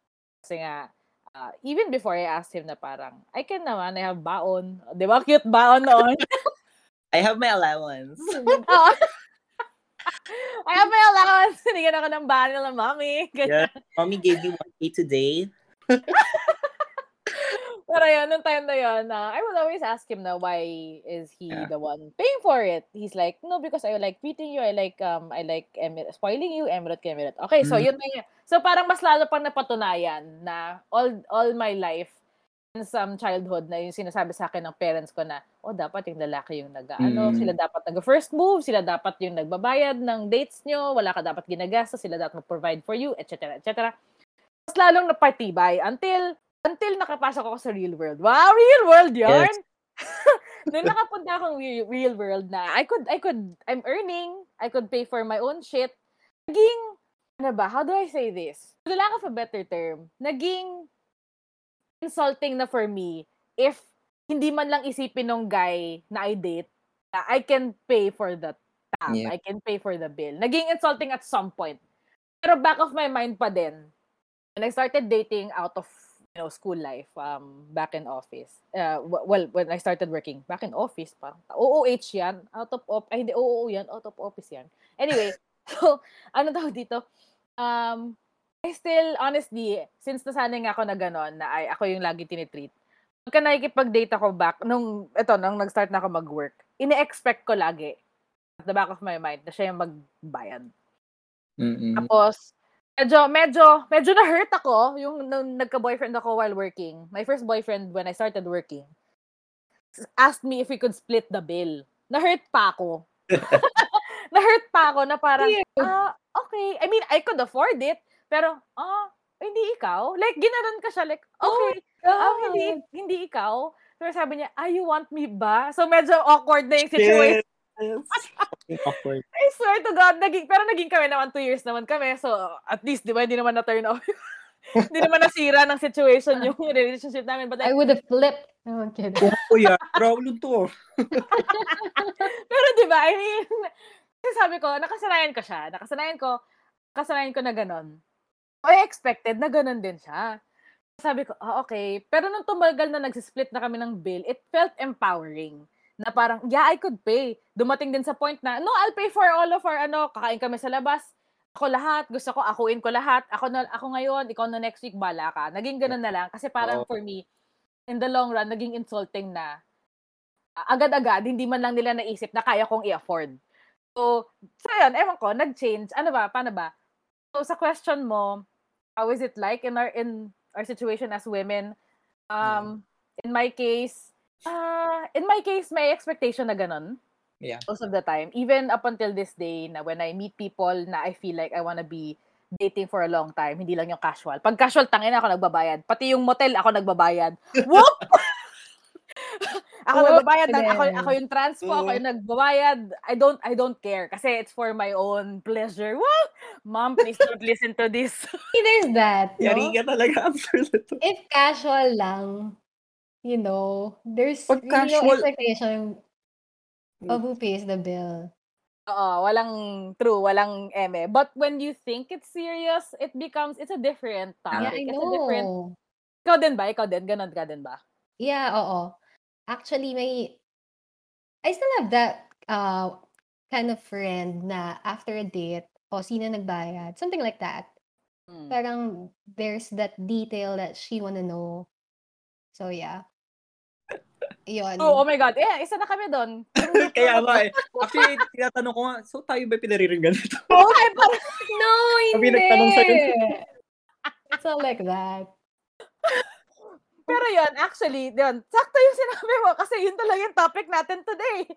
Speaker 1: Kasi nga, ah, even before I asked him na parang, I can naman, I have baon. Di ba? Cute baon noon.
Speaker 3: I have my allowance.
Speaker 1: I have my allowance. Sinigyan ako ng banil ng mommy. Ganyan.
Speaker 3: Yeah. Mommy gave you 1K today.
Speaker 1: Pero yun, nung time na yun, ah, I would always ask him na why is he
Speaker 3: Yeah.
Speaker 1: the one paying for it? He's like, no, because I like treating you. I like, um, I like emir- spoiling you, emirate ka emirate. Okay, so
Speaker 3: Mm.
Speaker 1: yun na yun. So parang mas lalo pang napatunayan na all all my life, some childhood na yung sinasabi sa akin ng parents ko na, oh, dapat yung lalaki yung nag-ano,
Speaker 3: Mm.
Speaker 1: sila dapat nag-first move, sila dapat yung nagbabayad ng dates nyo, wala ka dapat ginagastos, sila dapat mag-provide for you, etc. etc. Mas lalong napatibay until until nakapasok ako sa real world. Wow, real world yarn! Nung nakapunta akong real, real world na, I could, I could, I'm earning, I could pay for my own shit. Naging, ano ba, how do I say this? For the lack of a better term, naging insulting na for me if hindi man lang isipin ng guy na I date na I can pay for the tab,
Speaker 3: Yeah.
Speaker 1: I can pay for the bill. Naging insulting at some point. Pero back of my mind pa din, when I started dating out of you know school life um back in office uh, well when I started working back in office parang OOH yan out of op ay hindi OOO yan out of office yan anyway so ano daw dito um I still honestly since nasanay nga ako na ganon na ay ako yung lagi tinitreat pagka nakikipag-date ako back nung eto nung nag-start na ako mag-work ine-expect ko lagi at the back of my mind na siya yung magbayad
Speaker 3: Mm-mm.
Speaker 1: tapos, medyo, medyo, medyo na-hurt ako yung nung nagka-boyfriend ako while working. My first boyfriend when I started working asked me if we could split the bill. Na-hurt pa ako. na-hurt pa ako na parang, ah, okay. I mean, I could afford it, pero, ah, hindi ikaw. Like, ginanon ka siya, like, okay, ah, hindi, hindi ikaw. Pero sabi niya, ah, you want me ba? So, medyo awkward na yung situation.
Speaker 3: Yes. Awkward.
Speaker 1: I swear to God, naging, pero naging kami naman, two years naman kami. So, at least, di ba, hindi naman na-turn off. hindi naman nasira ng situation yung relationship namin. But,
Speaker 2: I
Speaker 1: I,
Speaker 2: would have flipped. No, I'm kidding.
Speaker 3: Oo, kuya. Problem to.
Speaker 1: pero di ba, I mean, sabi ko, nakasanayan ko siya. Nakasanayan ko, nakasanayan ko na ganon. I expected na ganon din siya. Sabi ko, ah, okay. Pero nung tumagal na nagsisplit na kami ng bill, it felt empowering. Na parang, yeah, I could pay. Dumating din sa point na, no, I'll pay for all of our, ano, kakain kami sa labas. Ako lahat, gusto ko, akuin ko lahat. Ako, na, ako ngayon, ikaw na next week, bala ka. Naging ganun na lang. Kasi parang
Speaker 3: Oo.
Speaker 1: for me, in the long run, naging insulting na agad-agad, hindi man lang nila naisip na kaya kong i-afford. So, so yun, ewan ko, nag-change. Ano ba? Paano ba? So, sa question mo, how is it like in our in our situation as women? Um, in my case, uh, in my case, may expectation na ganun.
Speaker 3: Yeah.
Speaker 1: Most of the time. Even up until this day, na when I meet people na I feel like I wanna be dating for a long time, hindi lang yung casual. Pag casual, tangin ako nagbabayad. Pati yung motel, ako nagbabayad. Whoop! Ako
Speaker 2: Whoop
Speaker 1: nagbabayad ng, ako, ako yung transpo, ako yung nagbabayad. I don't I don't care kasi it's for my own pleasure. Woo! Mom, please don't listen to this.
Speaker 2: There's that,
Speaker 3: Yari
Speaker 2: no?
Speaker 3: ka talaga after that.
Speaker 2: If casual lang, you know, there's
Speaker 3: Pag
Speaker 2: really no
Speaker 3: casual-
Speaker 2: expectation of who pays the bill.
Speaker 1: Oo, walang true, walang eme. But when you think it's serious, it becomes, it's a different
Speaker 2: Yeah,
Speaker 1: topic.
Speaker 2: I
Speaker 1: It's a different,
Speaker 2: know.
Speaker 1: ikaw din ba? Ikaw din? Ganon ka din ba?
Speaker 2: Yeah, oo. Actually, may I still have that uh kind of friend na after a date, o sino nagbayad, something like that.
Speaker 1: Hmm.
Speaker 2: Parang there's that detail that she wanna know. So yeah. Yun.
Speaker 1: Oh, oh my God. Eh, isa na kami doon.
Speaker 3: Kaya nga eh. Actually, tinatanong ko nga, so tayo ba pinariringgan nito?
Speaker 1: Oo, eh, parang,
Speaker 2: No, hindi.
Speaker 3: nagtanong sa'yo.
Speaker 2: It's not like that.
Speaker 1: Pero yun, actually, yun, sakto yung sinabi mo kasi yun talaga yung topic natin today.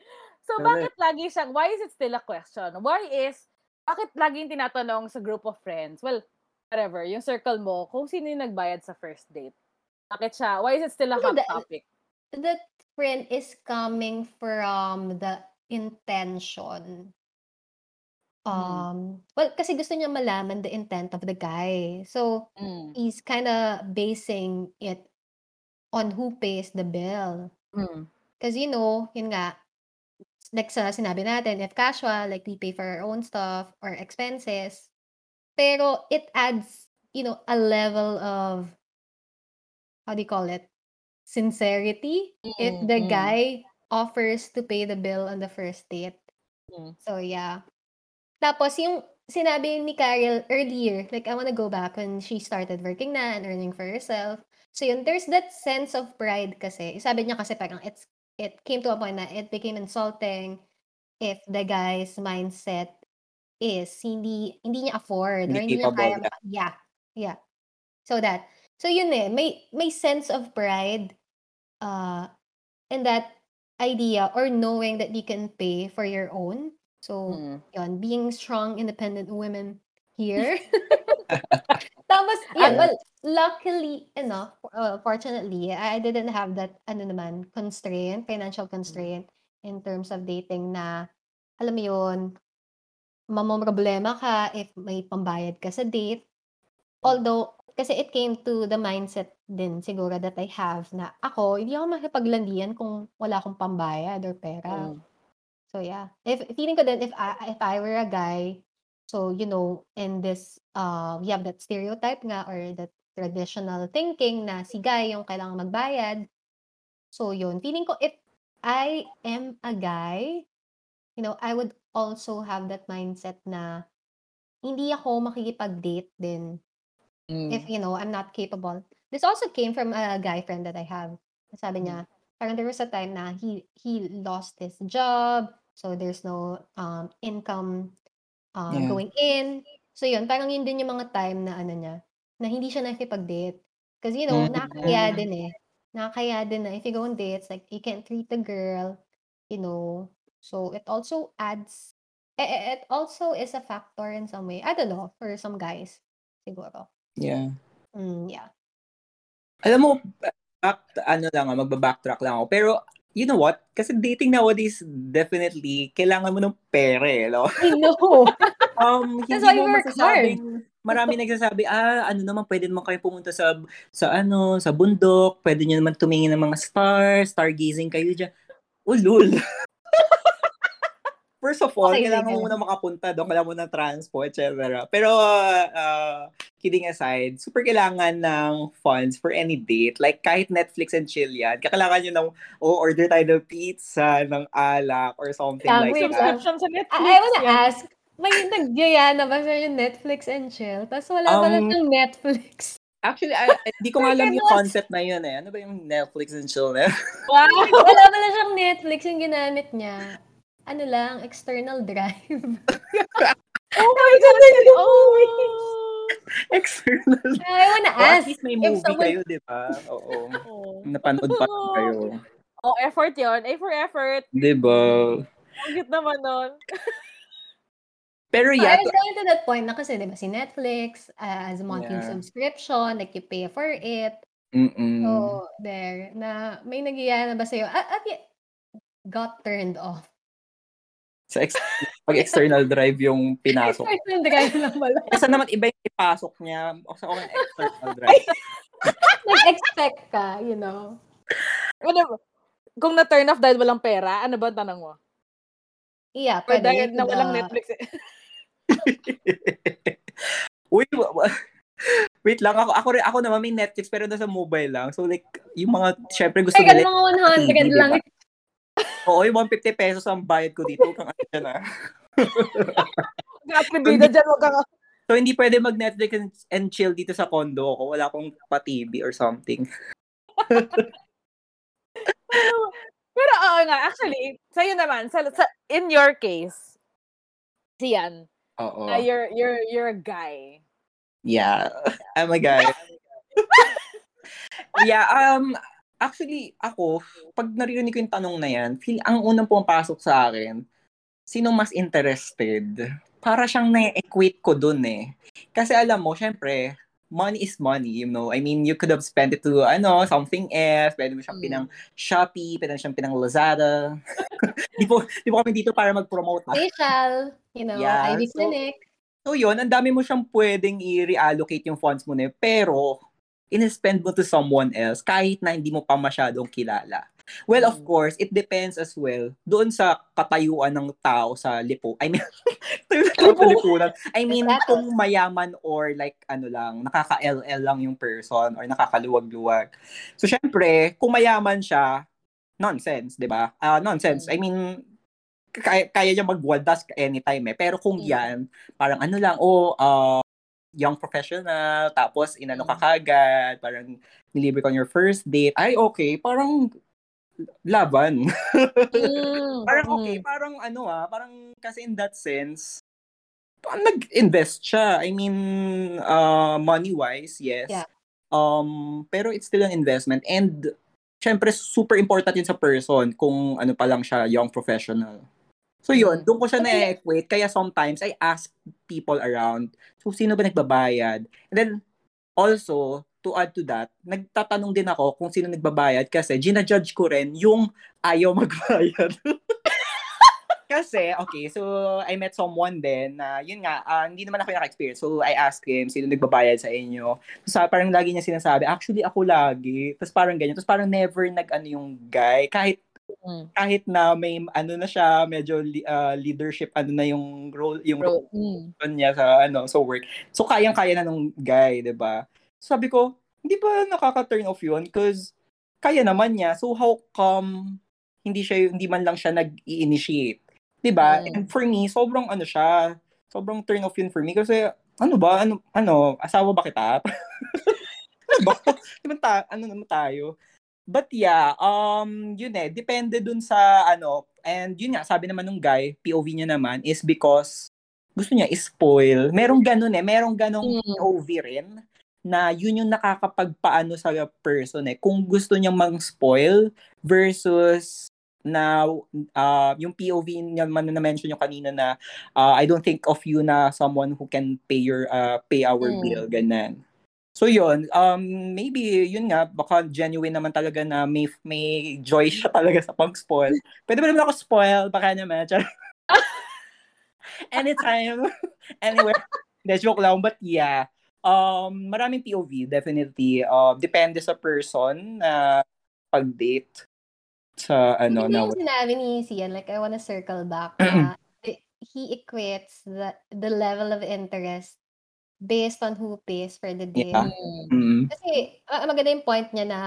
Speaker 1: So, bakit lagi siyang, why is it still a question? Why is, bakit laging tinatanong sa group of friends? Well, whatever, yung circle mo, kung sino yung nagbayad sa first date. Bakit siya, why is it still a
Speaker 2: Ano
Speaker 1: hot
Speaker 2: da-
Speaker 1: topic?
Speaker 2: That friend is coming from the intention. Um, well, kasi gusto niya malaman the intent of the guy. So,
Speaker 1: Mm.
Speaker 2: he's kind of basing it on who pays the bill.
Speaker 1: Mm.
Speaker 2: Because, you know, yun nga, like sa sinabi natin, if casual, like we pay for our own stuff or expenses. Pero it adds, you know, a level of, how do you call it? Sincerity. if
Speaker 1: Mm,
Speaker 2: the
Speaker 1: mm.
Speaker 2: guy offers to pay the bill on the first date.
Speaker 1: Mm.
Speaker 2: So, yeah. Tapos, yung sinabi ni Carol earlier, like, I wanna go back when she started working na and earning for herself. So, yun, there's that sense of pride kasi. Sabi niya kasi parang it's, it came to a point na it became insulting if the guy's mindset is hindi hindi niya afford or
Speaker 3: Hindi
Speaker 2: hindi niya kaya
Speaker 3: yeah.
Speaker 2: maka- yeah yeah so that So yun eh, may may sense of pride uh in that idea or knowing that you can pay for your own. So
Speaker 1: Mm.
Speaker 2: yun, being strong, independent women here. Tapos, yeah,
Speaker 1: Ano?
Speaker 2: well, luckily enough, uh, fortunately, I didn't have that, ano naman, constraint, financial constraint in terms of dating na, alam mo yun, mamomroblema ka if may pambayad ka sa date. Although, kasi it came to the mindset din siguro that I have na ako, hindi ako makipaglandian kung wala akong pambayad or pera.
Speaker 1: Mm.
Speaker 2: So yeah, if feeling ko din if I if I were a guy, so you know, in this uh we have that stereotype nga or that traditional thinking na si guy yung kailangang magbayad. So yun, feeling ko if I am a guy, you know, I would also have that mindset na hindi ako makikipag-date din
Speaker 1: Mm.
Speaker 2: if you know I'm not capable. This also came from a guy friend that I have. Sabi niya, parang there was a time na he he lost his job, so there's no um income uh,
Speaker 3: Yeah.
Speaker 2: going in. So yun, parang yun din yung mga time na ano niya, na hindi siya nakikipag-date. Because you know,
Speaker 3: Mm.
Speaker 2: nakakaya din eh. Nakakaya din na if you go on dates, like you can't treat the girl, you know. So it also adds, eh, eh, it also is a factor in some way. I don't know, for some guys, siguro.
Speaker 3: Yeah.
Speaker 2: Mm, yeah.
Speaker 3: Alam mo, back, ano lang, ah, magba-backtrack lang ako. Pero, you know what? Kasi dating nowadays, definitely, kailangan mo ng pera eh, no?
Speaker 2: I know.
Speaker 3: Um,
Speaker 2: That's why you work
Speaker 3: masasabing, marami nagsasabi, ah, ano naman, pwede naman kayo pumunta sa, sa ano, sa bundok, pwede nyo naman tumingin ng mga stars, stargazing kayo dyan. Ulul. First of all,
Speaker 2: Okay,
Speaker 3: kailangan mo muna makapunta doon, kailangan mo ng transport, etc. Pero, uh, kidding aside, super kailangan ng funds for any date. Like, kahit Netflix and chill yan, kailangan nyo ng, oh, order tayo ng pizza, ng alak, or something
Speaker 2: Yeah,
Speaker 3: like
Speaker 2: wait
Speaker 3: that.
Speaker 1: Subscription sa Netflix.
Speaker 2: I, I wanna
Speaker 1: yan.
Speaker 2: ask, may nagyaya na ba sa yung Netflix and chill? Tapos wala pala
Speaker 3: Um,
Speaker 2: siyang Netflix.
Speaker 3: Actually, I, I- di ko nga alam yung concept na yun eh. Ano ba yung Netflix and chill na yun?
Speaker 1: Wow.
Speaker 2: wala pala siyang Netflix yung ginamit niya. Ano lang, external drive.
Speaker 1: Oh my God. Oh.
Speaker 3: External.
Speaker 2: I wanna
Speaker 3: Oh, at
Speaker 2: ask,
Speaker 3: least may movie
Speaker 2: someone-
Speaker 3: kayo, di ba? Oo.
Speaker 1: Oh.
Speaker 3: Napanood pa kayo.
Speaker 1: Oh, effort yon A for effort.
Speaker 3: Di ba?
Speaker 1: Ang cute naman nun.
Speaker 3: Pero
Speaker 2: I
Speaker 3: yeah,
Speaker 2: was going to that point na kasi, di ba, si Netflix uh, has a monthly
Speaker 3: Yeah.
Speaker 2: subscription, like you pay for it.
Speaker 3: mm
Speaker 2: So, there, na may nagyaya na ba sa'yo? Ah, ah, got turned off.
Speaker 3: Sa ex- pag external drive yung pinasok.
Speaker 2: External drive lang pala.
Speaker 3: Kasi naman iba yung ipasok niya. O sa akin, external drive.
Speaker 2: Nag-expect ka, you know.
Speaker 1: Ano, ba? kung na-turn off dahil walang pera, ano ba ang tanong mo?
Speaker 2: Yeah,
Speaker 1: Or
Speaker 2: pwede.
Speaker 1: dahil na walang Netflix eh.
Speaker 3: Uy, wa- wa- wait lang. Ako, ako, rin- ako naman may Netflix pero nasa mobile lang. So like, yung mga, syempre gusto
Speaker 2: Teka,
Speaker 3: nila.
Speaker 2: mga 100
Speaker 3: TV,
Speaker 2: lang.
Speaker 3: Oo, yung 150 pesos ang bayad ko dito. Kung ano yan ah.
Speaker 1: Katribida dyan, wag kang...
Speaker 3: So, hindi pwede mag-Netflix and, and chill dito sa condo ko. Wala akong pa-TV or something.
Speaker 1: Pero oo nga, actually, sa'yo naman, sa, sa, in your case, siyan,
Speaker 3: Oo.
Speaker 1: na you're, you're, you're a guy.
Speaker 3: Yeah. I'm a guy. yeah, um, actually, ako, pag naririnig ko yung tanong na yan, feel, ang unang pumapasok sa akin, sino mas interested? Para siyang na-equate ko dun eh. Kasi alam mo, syempre, money is money, you know. I mean, you could have spent it to, ano, something else. Pwede mo siyang
Speaker 1: Mm.
Speaker 3: pinang Shopee, pwede mo siyang pinang Lazada. di po, di po kami dito para mag-promote.
Speaker 2: Facial, you know,
Speaker 3: Yeah,
Speaker 2: Ivy
Speaker 3: so-
Speaker 2: Clinic.
Speaker 3: So yun, ang dami mo siyang pwedeng i-reallocate yung funds mo na yun, pero in-spend mo to someone else kahit na hindi mo pa masyadong kilala. Well, of
Speaker 1: Mm.
Speaker 3: course, it depends as well doon sa katayuan ng tao sa lipo. I mean, sa lipunan. I mean,
Speaker 2: Exactly.
Speaker 3: kung mayaman or like ano lang, nakaka-LL lang yung person or nakakaluwag-luwag. So, syempre, kung mayaman siya, nonsense, di ba? Ah, nonsense. I mean, kaya, kaya niya magwaldas anytime eh. Pero kung
Speaker 1: Mm.
Speaker 3: yan, parang ano lang, oh, uh, young professional, tapos inano ka
Speaker 1: Mm.
Speaker 3: kagad, parang nilibre ka on your first date, ay okay, parang laban.
Speaker 1: Mm,
Speaker 3: parang
Speaker 1: mm.
Speaker 3: okay, parang ano ah, parang kasi in that sense, nag-invest siya. I mean, uh, money-wise, yes.
Speaker 2: Yeah.
Speaker 3: Um, pero it's still an investment. And, syempre, super important yun sa person kung ano pa lang siya, young professional. So yun,
Speaker 1: Mm.
Speaker 3: doon ko siya na-equate. Kaya sometimes I ask people around, so sino ba nagbabayad? And then, also, to add to that, nagtatanong din ako kung sino nagbabayad kasi ginajudge ko rin yung ayaw magbayad. kasi, okay, so I met someone din na, yun nga, ah, hindi naman ako yung experience So I asked him, sino nagbabayad sa inyo? Tapos parang lagi niya sinasabi, actually ako lagi. Tapos parang ganyan. Tapos parang never nag-ano yung guy. Kahit
Speaker 1: Mm.
Speaker 3: kahit na may ano na siya, medyo ah, leadership ano na yung role yung
Speaker 1: Bro, mm.
Speaker 3: role niya sa ano sa work. So kayang-kaya na nung guy, 'di ba? Sabi ko, hindi ba nakaka-turn off 'yun cuz kaya naman niya. So how come hindi siya hindi man lang siya nag-i-initiate? 'Di ba?
Speaker 1: Mm.
Speaker 3: And for me, sobrang ano siya, sobrang turn off 'yun for me kasi ano ba? Ano ano, asawa ba kita? ano ba? Di ba ta- ano naman tayo? But yeah, um, yun eh, depende dun sa ano, and yun nga, sabi naman nung guy, POV niya naman, is because gusto niya spoil. Merong ganun eh, merong ganong
Speaker 1: Mm.
Speaker 3: POV rin, na yun yung nakakapagpaano sa person eh. Kung gusto niyang mang-spoil versus na uh, yung POV niya man na mention yung kanina na uh, I don't think of you na someone who can pay your uh, pay our
Speaker 1: Mm.
Speaker 3: bill ganun. So yun, um maybe yun nga baka genuine naman talaga na may may joy siya talaga sa pag-spoil. Pwede ba naman ako spoil? Baka naman. Char- Anytime, anywhere. Hindi, joke lang. But yeah, um, maraming POV, definitely. Uh, depende sa person na pag-date sa ano
Speaker 2: Ano
Speaker 3: na
Speaker 2: yung sinabi ni Sian, like I wanna circle back the- he equates the the level of interest based on who pays for the date.
Speaker 3: Yeah.
Speaker 1: Mm.
Speaker 3: Mm,
Speaker 2: Kasi ah, maganda yung point niya na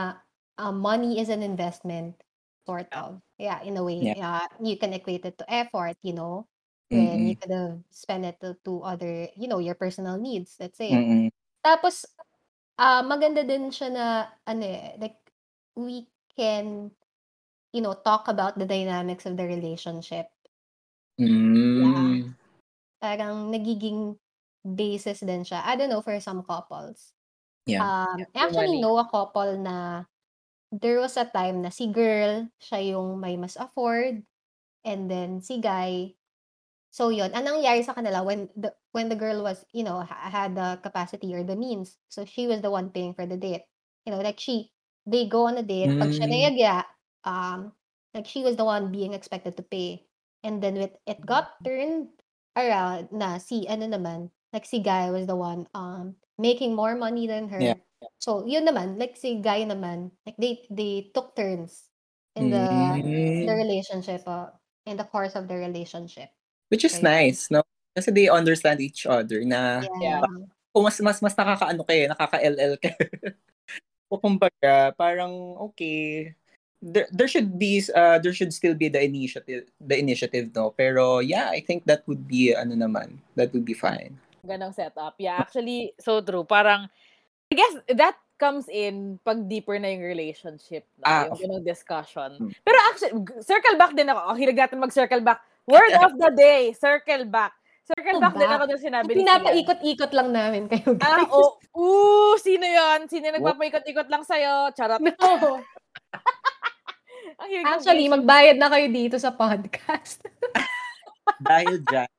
Speaker 2: ah, money is an investment, sort of. Yeah, in a way.
Speaker 3: Yeah.
Speaker 2: Yeah, you can equate it to effort, you know, when
Speaker 3: mm,
Speaker 2: you could have spent it to, to other, you know, your personal needs, let's say.
Speaker 3: mm,
Speaker 2: Tapos, ah maganda din siya na, ano eh, like, we can, you know, talk about the dynamics of the relationship.
Speaker 3: mm,
Speaker 2: Parang nagiging basis din siya. I don't know, for some couples.
Speaker 3: Yeah.
Speaker 2: Um,
Speaker 1: Yeah,
Speaker 2: I actually
Speaker 1: money.
Speaker 2: know a couple na there was a time na si girl, siya yung may mas afford, and then si guy, so yun, anong nangyari sa kanila when the when the girl was, you know, ha- had the capacity or the means, so she was the one paying for the date. You know, like she, they go on a date, pag siya
Speaker 3: Mm.
Speaker 2: nayagya, um, like she was the one being expected to pay. And then with it got turned around na si ano naman, like si guy was the one um making more money than her.
Speaker 3: Yeah.
Speaker 2: So yun naman, like si guy naman, like they they took turns in the the
Speaker 3: Mm.
Speaker 2: relationship uh, in the course of the relationship.
Speaker 3: Which is
Speaker 2: Right.
Speaker 3: nice, no? Kasi they understand each other na
Speaker 2: Yeah.
Speaker 3: kung mas mas mas nakakaano kayo, nakaka-LL ka. o kumbaga, parang okay, there, there should be uh there should still be the initiative the initiative no pero yeah i think that would be ano naman that would be fine
Speaker 1: Ganong setup. Yeah, actually, so true. Parang, I guess, that comes in pag deeper na yung relationship. No?
Speaker 3: Ah,
Speaker 1: yung ganong discussion.
Speaker 3: Hmm.
Speaker 1: Pero actually, circle back din ako. Hilig natin mag-circle back. Word of the day, circle back. Circle back din
Speaker 2: back.
Speaker 1: ako dun sinabi ni.
Speaker 2: Pinapaikot-ikot lang namin kayo
Speaker 1: Ah,
Speaker 2: guys.
Speaker 1: oh, ooh, sino yon? Sino nagpapaikot-ikot lang sa'yo? Charot.
Speaker 2: No. Actually, magbayad na kayo dito sa podcast.
Speaker 3: dahil dyan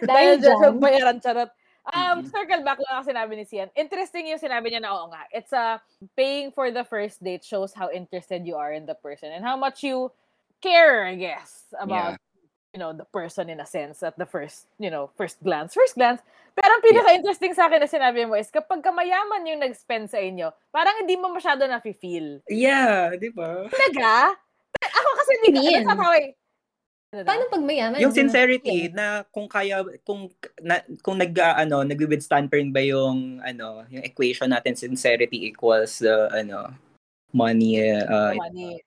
Speaker 1: Dahil
Speaker 2: Dahil
Speaker 1: dyan,
Speaker 2: dyan.
Speaker 1: bayaran, charot. Um, circle back lang ang sinabi ni Sian. Interesting yung sinabi niya na oo nga. It's a paying for the first date shows how interested you are in the person and how much you care, I guess, about you know, the person in a sense at the first, you know, first glance. First glance. Pero ang pinaka-interesting sa akin na sinabi mo is kapag kamayaman yung nag-spend sa inyo, parang hindi mo masyado na-feel.
Speaker 3: yeah di ba
Speaker 1: Talaga? Ako kasi hindi
Speaker 2: Hindi
Speaker 1: that's
Speaker 2: Paano pag mayaman?
Speaker 3: yung
Speaker 2: na-
Speaker 3: sincerity na kung kaya kung na, kung nag ah, ano nagwi-withstand pa rin ba yung ano yung equation natin sincerity equals the ano money uh,
Speaker 1: money.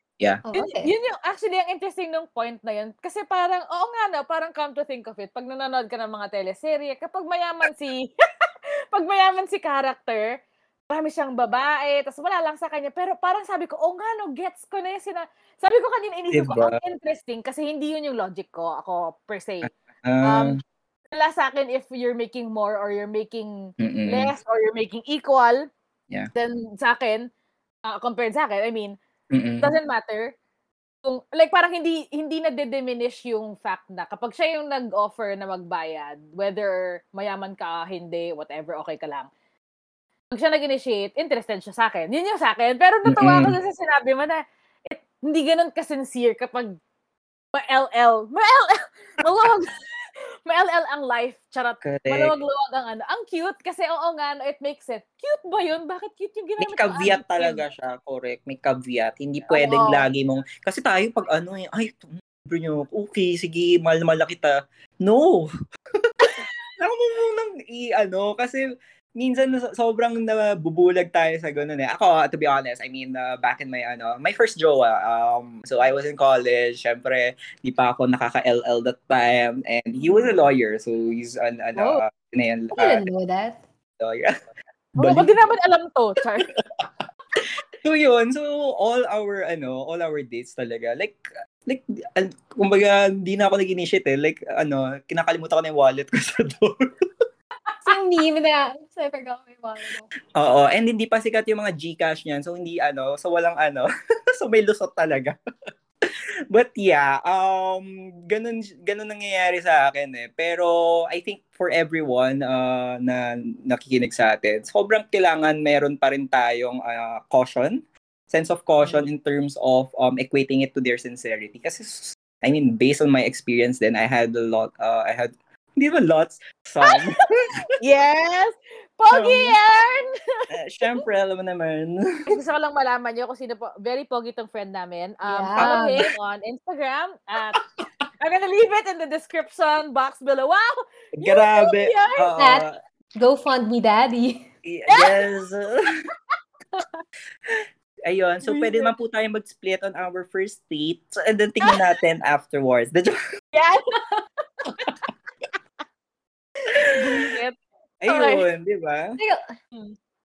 Speaker 2: Oh,
Speaker 1: Yun,
Speaker 2: okay.
Speaker 1: yun yung actually ang interesting ng point na yun. Kasi parang, oo nga no, parang come to think of it, pag nanonood ka ng mga teleserye, kapag mayaman si, pag mayaman si character, marami siyang babae, tapos wala lang sa kanya. Pero parang sabi ko, oh nga no, gets ko na yung sina... Sabi ko kanina, inisip ko,
Speaker 3: Diba?
Speaker 1: ang interesting, kasi hindi yun yung logic ko, ako per se.
Speaker 3: ah,
Speaker 1: Um, wala sa akin if you're making more or you're making
Speaker 3: mm-mm.
Speaker 1: less or you're making equal.
Speaker 3: Yeah.
Speaker 1: Then sa akin, uh, compared sa akin, I mean,
Speaker 3: Mm-mm.
Speaker 1: doesn't matter kung like parang hindi hindi na diminish yung fact na kapag siya yung nag-offer na magbayad, whether mayaman ka, hindi, whatever, okay ka lang. Pag siya nag-initiate, interested siya sa akin. Yun yung sa akin. Pero natawa ako
Speaker 3: Mm-mm.
Speaker 1: sa sinabi mo na it, hindi ganun ka-sincere kapag ma-LL. Ma-LL! Maluwag, ma-LL ang life. Charot.
Speaker 3: Correct.
Speaker 1: Maluwag-luwag ang ano. Ang cute kasi oo nga, no, it makes sense. Cute ba yun? Bakit cute yung
Speaker 3: May
Speaker 1: ginamit mo?
Speaker 3: caveat
Speaker 1: Adjective.
Speaker 3: talaga siya, correct. May caveat. Hindi pwedeng
Speaker 1: Oo.
Speaker 3: lagi mong, kasi tayo pag ano eh, ay, libre nyo, okay, sige, mahal na mahal kita. No! Ako mo munang i-ano, kasi minsan so- sobrang nabubulag tayo sa ganun eh. Ako, to be honest, I mean, uh, back in my, ano, my first jowa, um, so I was in college, syempre, di pa ako nakaka-LL that time, and he was a lawyer, so he's an, ano,
Speaker 1: Oh.
Speaker 3: uh,
Speaker 2: I
Speaker 3: uh,
Speaker 2: didn't know that.
Speaker 3: lawyer.
Speaker 1: Oh,
Speaker 3: Balik-
Speaker 1: ba't di naman alam to, Char?
Speaker 3: So yun, so all our ano, all our dates talaga. Like like kumbaga hindi na ako nag-initiate eh. Like ano, kinakalimutan ko na yung wallet ko sa door.
Speaker 2: Same meme na. So, I forgot my wallet.
Speaker 3: Oo, and hindi pa sikat yung mga GCash niyan. So hindi ano, so walang ano. so may lusot talaga. But yeah, um ganun ganun nangyayari sa akin eh. Pero I think for everyone uh, na nakikinig sa atin, sobrang kailangan meron pa rin tayong uh, caution, sense of caution in terms of um equating it to their sincerity. Kasi I mean, based on my experience then I had a lot uh, I had hindi ba lots some
Speaker 1: yes! Pogi
Speaker 3: Um,
Speaker 1: yan!
Speaker 3: uh, syempre alam mo naman
Speaker 1: Gusto ko lang malaman nyo kung sino po. Very pogi tong friend namin. Um,
Speaker 2: Yeah.
Speaker 1: Follow him on Instagram at I'm gonna leave it in the description box below. Wow!
Speaker 3: grabe
Speaker 1: yan!
Speaker 3: Oo.
Speaker 2: That- Go fund me, daddy.
Speaker 3: Yes. Ayun, so pwede naman po tayo mag-split on our first date so, and then tingnan natin afterwards. The joke-
Speaker 1: Yan! Bullshit.
Speaker 3: Ayun, di ba?
Speaker 2: Pero,
Speaker 1: Hmm.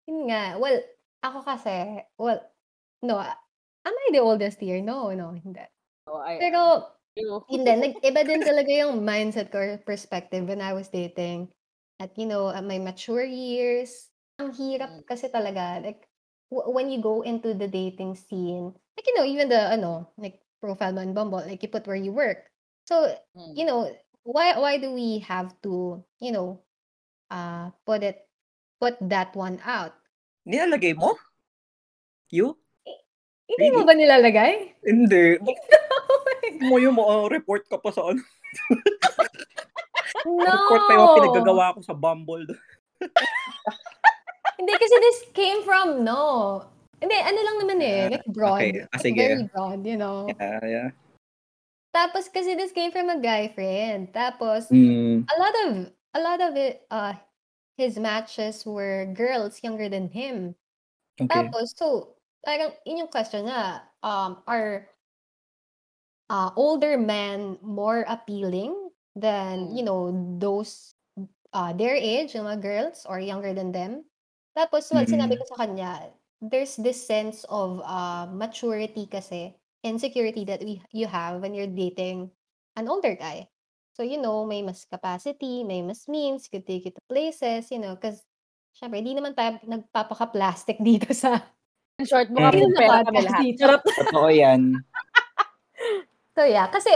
Speaker 2: yun nga. Well, ako kasi, well, no, am I the oldest here? No, no, hindi.
Speaker 1: Oh, I,
Speaker 2: Pero, hindi, nag-iba din talaga yung mindset ko or perspective when I was dating. At, you know, at my mature years, ang hirap
Speaker 1: Mm.
Speaker 2: kasi talaga, like, w- when you go into the dating scene, like, you know, even the, ano, like, profile mo on Bumble, like, you put where you work. So,
Speaker 1: Mm.
Speaker 2: you know, why why do we have to, you know, uh, put it, put that one out?
Speaker 3: Nilalagay mo? You?
Speaker 2: Hindi mo ba nilalagay?
Speaker 3: Hindi. Mo yung mga report ka pa sa ano.
Speaker 2: no!
Speaker 3: Report pa yung mga pinagagawa ko sa Bumble.
Speaker 2: Hindi kasi this came from, no. Hindi, ano lang naman eh, like broad.
Speaker 3: okay. Ah, sige.
Speaker 2: very broad, you know.
Speaker 3: Yeah, yeah.
Speaker 2: Tapos kasi this came from a guy friend. Tapos,
Speaker 3: Mm,
Speaker 2: a lot of, a lot of it, uh, his matches were girls younger than him.
Speaker 3: okay.
Speaker 2: Tapos, so, parang, yun yung question na, um, are uh, older men more appealing than, you know, those uh, their age, yung mga girls, or younger than them? Tapos, sinabi
Speaker 3: Mm.
Speaker 2: ko sa kanya, there's this sense of uh, maturity kasi, insecurity that we, you have when you're dating an older guy. So, you know, may mas capacity, may mas means, could take you to places, you know, because, syempre, hindi naman tayo nagpapaka-plastic dito sa
Speaker 1: In short, mukha
Speaker 3: Mm.
Speaker 1: pera kami lahat.
Speaker 2: dito.
Speaker 1: Charot.
Speaker 3: Totoo yan.
Speaker 2: So yeah, kasi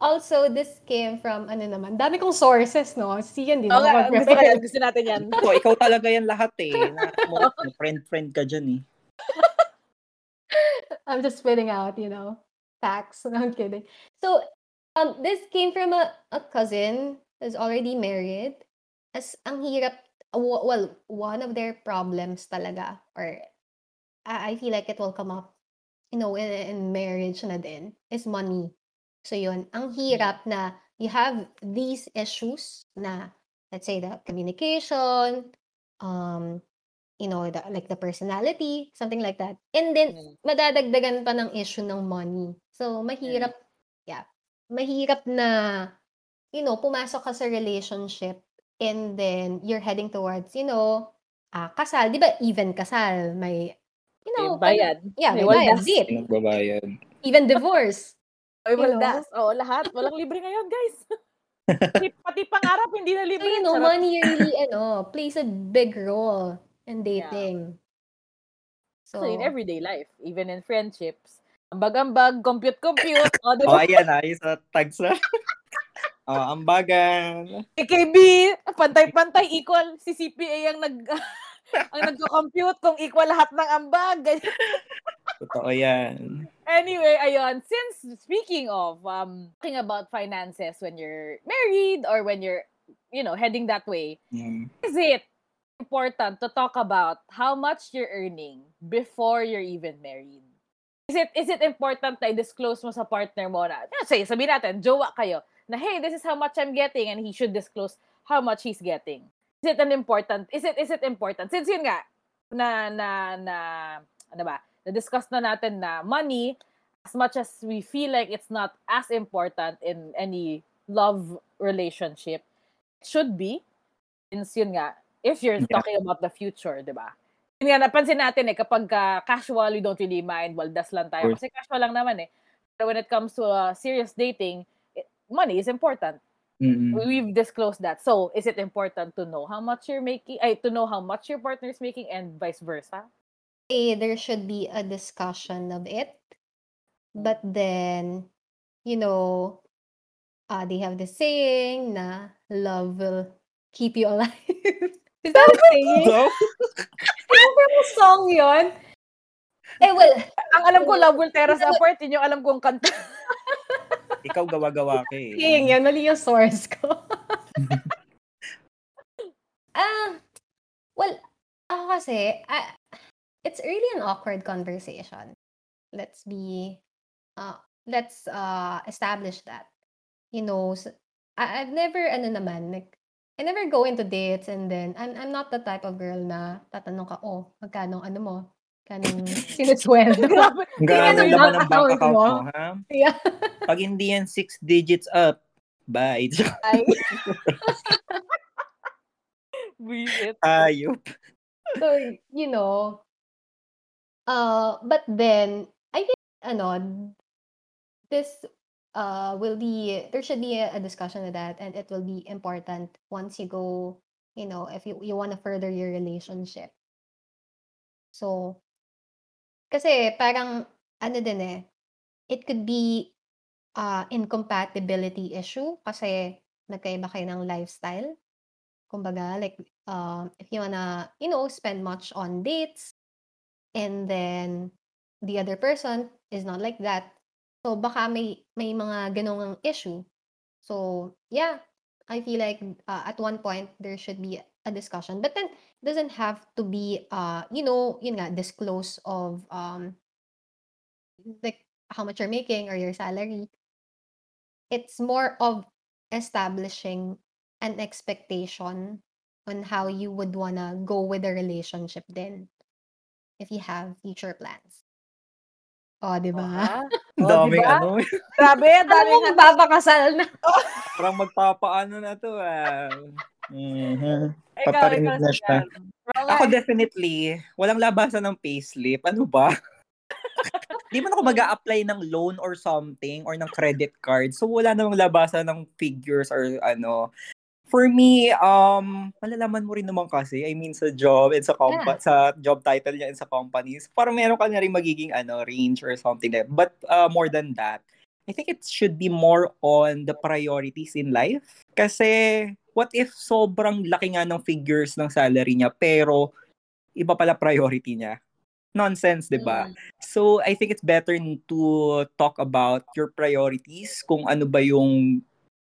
Speaker 2: also this came from ano naman, dami kong sources, no? Si yan din
Speaker 1: Oo nga, gusto, gusto natin yan.
Speaker 3: Ikaw, ikaw talaga yan lahat eh. Na, friend-friend ka dyan eh.
Speaker 2: I'm just spitting out, you know, facts. No, I'm kidding. So, um, this came from a, a cousin who's already married. As ang hirap, well, one of their problems talaga, or I, feel like it will come up, you know, in, in marriage na din, is money. So yun, ang hirap na you have these issues na, let's say, the communication, um, you know, the, like the personality, something like that. And then,
Speaker 1: Mm.
Speaker 2: madadagdagan pa ng issue ng money. So, mahirap, yeah, mahirap na, you know, pumasok ka sa relationship and then you're heading towards, you know, ah, kasal. Di ba even kasal? May, you know,
Speaker 1: May bayad.
Speaker 2: Yeah,
Speaker 1: May
Speaker 2: may bayad.
Speaker 3: Pinagbabayad.
Speaker 2: Even divorce.
Speaker 1: Ay,
Speaker 2: You
Speaker 1: waldas. Oo, lahat. Walang libre ngayon, guys. pati, pati pangarap, hindi na
Speaker 2: So,
Speaker 1: libre.
Speaker 2: you know, money really, ano, plays a big role and
Speaker 1: Yeah.
Speaker 2: dating. So,
Speaker 1: So, in everyday life, even in friendships, ambag-ambag, compute-compute, o,
Speaker 3: Oh,
Speaker 1: ba?
Speaker 3: ayan na. Yung sa tags na. oh, ambagan.
Speaker 1: AKB, pantay-pantay, equal. Si CPA ang nag ang nagko-compute kung equal lahat ng ambag.
Speaker 3: Totoo yan.
Speaker 1: anyway, ayun. Since speaking of um talking about finances when you're married or when you're you know heading that way,
Speaker 3: Mm.
Speaker 1: is it important to talk about how much you're earning before you're even married? Is it is it important na i-disclose mo sa partner mo na, say, sabihin natin, jowa kayo, na hey, this is how much I'm getting and he should disclose how much he's getting. Is it an important, is it is it important? Since yun nga, na, na, na, ano ba, na-discuss na natin na money, as much as we feel like it's not as important in any love relationship, it should be, since yun nga, if you're
Speaker 3: Yeah.
Speaker 1: talking about the future, di ba? Yun nga, napansin natin eh, kapag ka casual, we don't really mind, well, das lang tayo.
Speaker 3: Course.
Speaker 1: Kasi casual lang naman eh. But when it comes to uh, serious dating, it, money is important.
Speaker 3: Mm-mm.
Speaker 1: We've disclosed that. So, is it important to know how much you're making, ay, to know how much your partner is making and vice versa?
Speaker 2: eh, there should be a discussion of it. But then, you know, uh, they have the saying na love will keep you alive. Is that a?
Speaker 3: So,
Speaker 2: Ano yung song yun? Eh, well,
Speaker 1: Ang alam ko, love will tear us apart. Yun yung alam kong kanta.
Speaker 3: ikaw gawa-gawa ka eh.
Speaker 2: saying yun. Mali yung source ko. Ah, well, ako kasi, ah, it's really an awkward conversation. Let's be, uh, let's uh, establish that. You know, I, have never, ano naman, like, I never go into dates and then, I'm, I'm not the type of girl na tatanong ka, oh, magkano, ano mo? Kanong sinusweldo?
Speaker 1: Grabe.
Speaker 3: Ang
Speaker 2: mo
Speaker 3: naman
Speaker 2: yung
Speaker 3: ng bank
Speaker 2: account mo.
Speaker 3: mo, ha?
Speaker 2: yeah.
Speaker 3: Pag hindi yan six digits up, bye.
Speaker 1: Ay. Buisit.
Speaker 3: Ayop.
Speaker 2: So, you know, uh, but then I think ano, this uh will be there should be a, a discussion of that and it will be important once you go, you know, if you you want to further your relationship. So, kasi parang ano din eh, it could be uh incompatibility issue kasi nagkaiba kayo ng lifestyle. Kumbaga, like, um, if you wanna, you know, spend much on dates, and then the other person is not like that. So, baka may, may mga ganong issue. So, yeah, I feel like uh, at one point there should be a discussion. But then, doesn't have to be, uh, you know, yun nga, disclose of, um, like, how much you're making or your salary. It's more of establishing an expectation on how you would wanna go with the relationship then if you have future plans. Oh, di ba?
Speaker 3: Ang
Speaker 1: Oh,
Speaker 3: daming
Speaker 1: diba?
Speaker 3: ano.
Speaker 1: Grabe, daming
Speaker 2: magpapakasal na.
Speaker 3: Parang magpapaano na to ah. Mhm.
Speaker 1: Ikaw,
Speaker 3: Paparinig
Speaker 1: ikaw,
Speaker 3: na siya. Ako definitely, walang labasan ng payslip. Ano ba? Di man ako mag apply ng loan or something or ng credit card. So wala namang labasan ng figures or ano. For me, um, malalaman mo rin naman kasi, I mean sa job and sa compa- sa job title niya and sa companies, parang meron ka na rin magiging ano, range or something like But uh, more than that, I think it should be more on the priorities in life. Kasi what if sobrang laki nga ng figures ng salary niya pero iba pala priority niya? Nonsense, 'di ba?
Speaker 1: Mm.
Speaker 3: So I think it's better to talk about your priorities, kung ano ba yung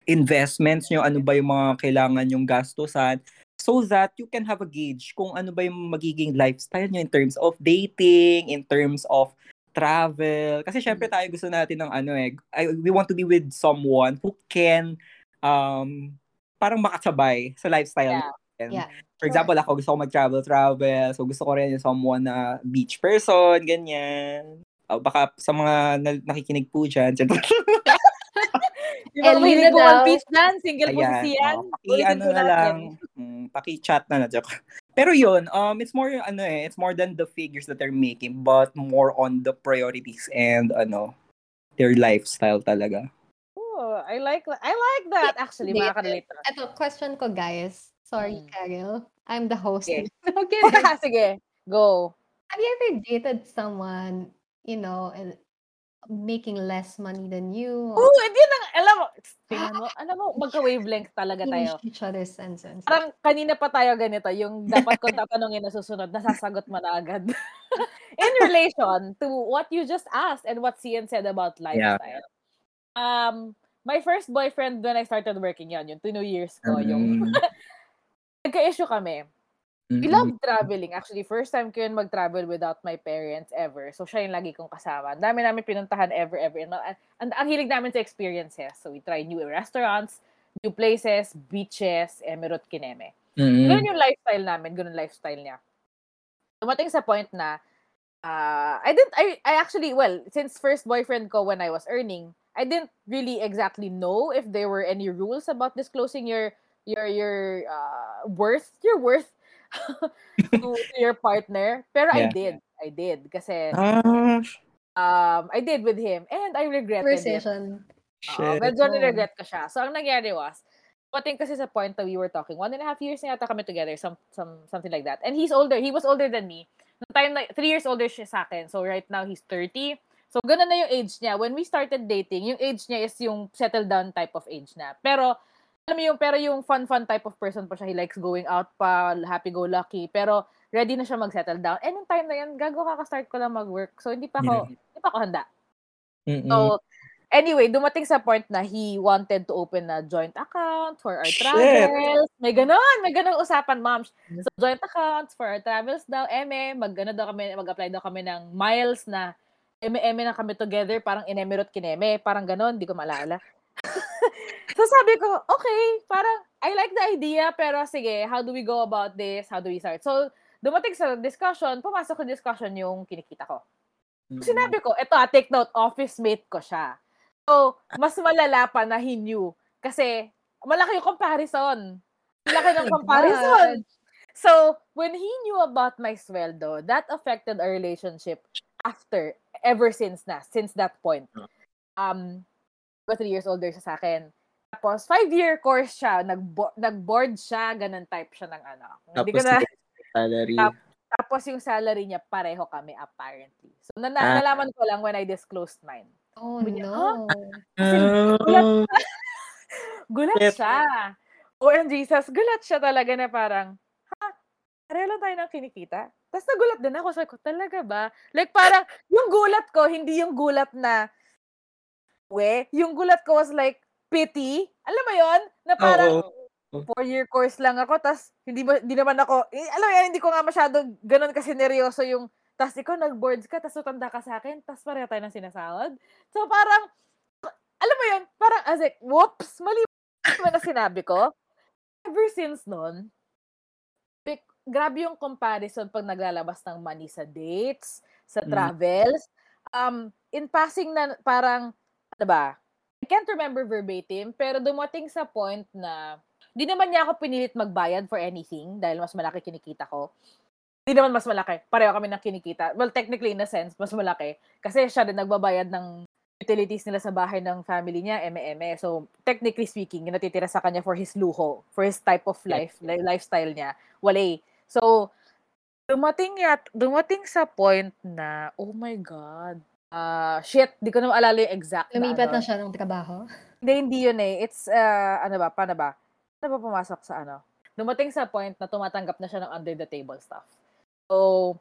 Speaker 3: investments nyo, ano ba yung mga kailangan yung gastusan, so that you can have a gauge kung ano ba yung magiging lifestyle nyo in terms of dating, in terms of travel. Kasi syempre tayo gusto natin ng ano eh, I, we want to be with someone who can um parang makasabay sa lifestyle.
Speaker 1: Yeah.
Speaker 3: natin.
Speaker 2: Yeah.
Speaker 3: For example, ako gusto ko mag-travel-travel. So, gusto ko rin yung someone na beach person, ganyan. O, baka sa mga na- nakikinig po dyan.
Speaker 1: Mga
Speaker 2: Ellie
Speaker 1: mahilig po One. Piece dyan, single po si
Speaker 3: Ayan.
Speaker 1: Sian.
Speaker 3: o, paki,
Speaker 1: Ulitin
Speaker 3: ano na lang. Mm, paki-chat na na. Joke. Pero yun, um, it's more, ano eh, it's more than the figures that they're making, but more on the priorities and, ano, their lifestyle talaga.
Speaker 1: Oh, Oh, I like I like that. Actually,
Speaker 2: Dated.
Speaker 1: makaka-relate.
Speaker 2: Ito, question ko, guys. Sorry,
Speaker 1: Mm.
Speaker 2: Karel. I'm the host.
Speaker 1: Sige.
Speaker 2: Okay.
Speaker 1: Sige, go.
Speaker 2: Have you ever dated someone, you know, and making less money than you?
Speaker 1: Oo, hindi nang, alam mo, tingnan mo, alam mo, magka-wavelength talaga tayo.
Speaker 2: Finish each other's sentences.
Speaker 1: Parang kanina pa tayo ganito, yung dapat kong tatanungin na susunod, nasasagot mo na agad. In relation to what you just asked and what Cian said about lifestyle. Um, my first boyfriend when I started working yan, yung two years ko, yung
Speaker 3: Mm.
Speaker 1: nagka-issue kami. We
Speaker 3: Mm-mm.
Speaker 1: love traveling. Actually, first time ko yun mag-travel without my parents ever. So, siya yung lagi kong kasama. Ang dami namin pinuntahan ever, ever. And, and ang hilig namin sa experiences. So, we try new restaurants, new places, beaches, Emirate Kineme.
Speaker 3: Mm-mm.
Speaker 1: Ganun yung lifestyle namin. Ganun lifestyle niya. Dumating sa point na, uh, I didn't, I, I actually, well, since first boyfriend ko when I was earning, I didn't really exactly know if there were any rules about disclosing your, your, your uh, worth, your worth to, to your partner. Pero I
Speaker 3: Yeah.
Speaker 1: did. I did. Kasi,
Speaker 3: Ah,
Speaker 1: um, I did with him. And I regretted it.
Speaker 2: Conversation.
Speaker 1: Oo,
Speaker 3: shit.
Speaker 1: medyo
Speaker 2: Oh.
Speaker 1: niregret ko siya. So, ang nangyari was, dumating kasi sa point that we were talking, one and a half years na yata kami together, some, some, something like that. And he's older. He was older than me. Noong time na, three years older siya sa akin. So, right now, he's 30. So, ganun na yung age niya. When we started dating, yung age niya is yung settle down type of age na. Pero, alam mo yung, pero yung fun-fun type of person pa siya. He likes going out pa, happy-go-lucky. Pero, ready na siya mag-settle down. And yung time na yan, gago kaka-start ko lang mag-work. So, hindi pa ako, hindi pa ako handa.
Speaker 3: Mm-mm.
Speaker 1: So, anyway, dumating sa point na he wanted to open a joint account for our
Speaker 3: Shit.
Speaker 1: travels. May ganon, may ganon usapan, ma'am. So, joint accounts for our travels daw, eme, mag ano daw kami, mag-apply daw kami ng miles na eme-eme na kami together, parang in-emirate kineme, parang ganon, di ko maalala. So, sabi ko, okay, parang, I like the idea, pero sige, how do we go about this? How do we start? So, dumating sa discussion, pumasok sa discussion yung kinikita ko.
Speaker 3: Mm-mm.
Speaker 1: Sinabi ko, eto ah, take note, office mate ko siya. So, mas malala pa na he knew. Kasi, malaki yung comparison. Malaki ng comparison. So, when he knew about my sweldo, that affected our relationship after, ever since na, since that point. Um, was three years older siya sa akin. Tapos, five-year course siya, nag-bo- nag-board siya, ganun type siya ng ano. Hindi ko
Speaker 3: Tapos
Speaker 1: na,
Speaker 3: salary.
Speaker 1: Tap- tapos yung salary niya, pareho kami apparently. So, na-
Speaker 3: Ah.
Speaker 1: nalaman ko lang when I disclosed mine.
Speaker 2: Oh,
Speaker 1: Sabi niya,
Speaker 2: no.
Speaker 3: Ah,
Speaker 1: Gulat
Speaker 3: Yep.
Speaker 1: siya. OMG, Jesus, gulat siya talaga na parang, ha, pareho lang tayo ng kinikita. Tapos nagulat din ako. Sabi ko, talaga ba? Like parang, yung gulat ko, hindi yung gulat na, we, yung gulat ko was like, pity. Alam mo yon Na parang,
Speaker 3: Oo.
Speaker 1: four-year course lang ako, tas hindi, ba, hindi naman ako, eh, alam mo yan, hindi ko nga masyado ganun kasi neryoso yung, tas ikaw nag-boards ka, tas tutanda ka sa akin, tas pareho tayo ng sinasahod. So parang, alam mo yun, parang as like, whoops, mali ba na sinabi ko? Ever since nun, big- grabe yung comparison pag naglalabas ng money sa dates, sa
Speaker 3: Mm.
Speaker 1: travels. Um, in passing na parang, ano ba, can't remember verbatim, pero dumating sa point na di naman niya ako pinilit magbayad for anything dahil mas malaki kinikita ko. Di naman mas malaki. Pareho kami ng kinikita. Well, technically, in a sense, mas malaki. Kasi siya din nagbabayad ng utilities nila sa bahay ng family niya, eme-eme. So, technically speaking, yung natitira sa kanya for his luho, for his type of life, li- lifestyle niya, wala So, dumating yat, dumating sa point na, oh my God, ah shit, di ko na maalala yung exact
Speaker 2: Lumipat
Speaker 1: ano.
Speaker 2: na siya ng trabaho.
Speaker 1: Hindi, hindi yun eh. It's, uh, ano ba, paano ba? Paano ba pumasok sa ano? Dumating sa point na tumatanggap na siya ng under the table stuff. So,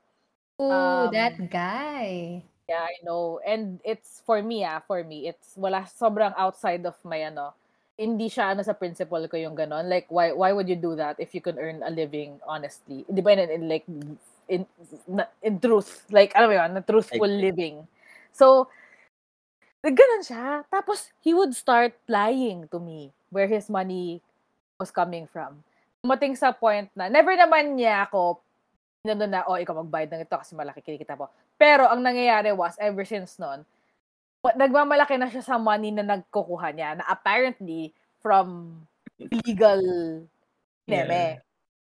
Speaker 2: Ooh,
Speaker 1: Um,
Speaker 2: that guy.
Speaker 1: yeah, I know. And it's, for me ah, for me, it's, wala, sobrang outside of my, ano, hindi siya, ano, sa principle ko yung ganon. Like, why, why would you do that if you can earn a living honestly? Di ba, in, in like, in, na- in truth, like, alam mo yun, na truthful
Speaker 3: Like-
Speaker 1: living. So, Ganun siya. Tapos, he would start lying to me where his money was coming from. Dumating sa point na, never naman niya ako, ano na, oh, ikaw magbayad ng ito kasi malaki kinikita mo. Pero, ang nangyayari was, ever since noon, nagmamalaki na siya sa money na nagkukuha niya, na apparently, from illegal neme.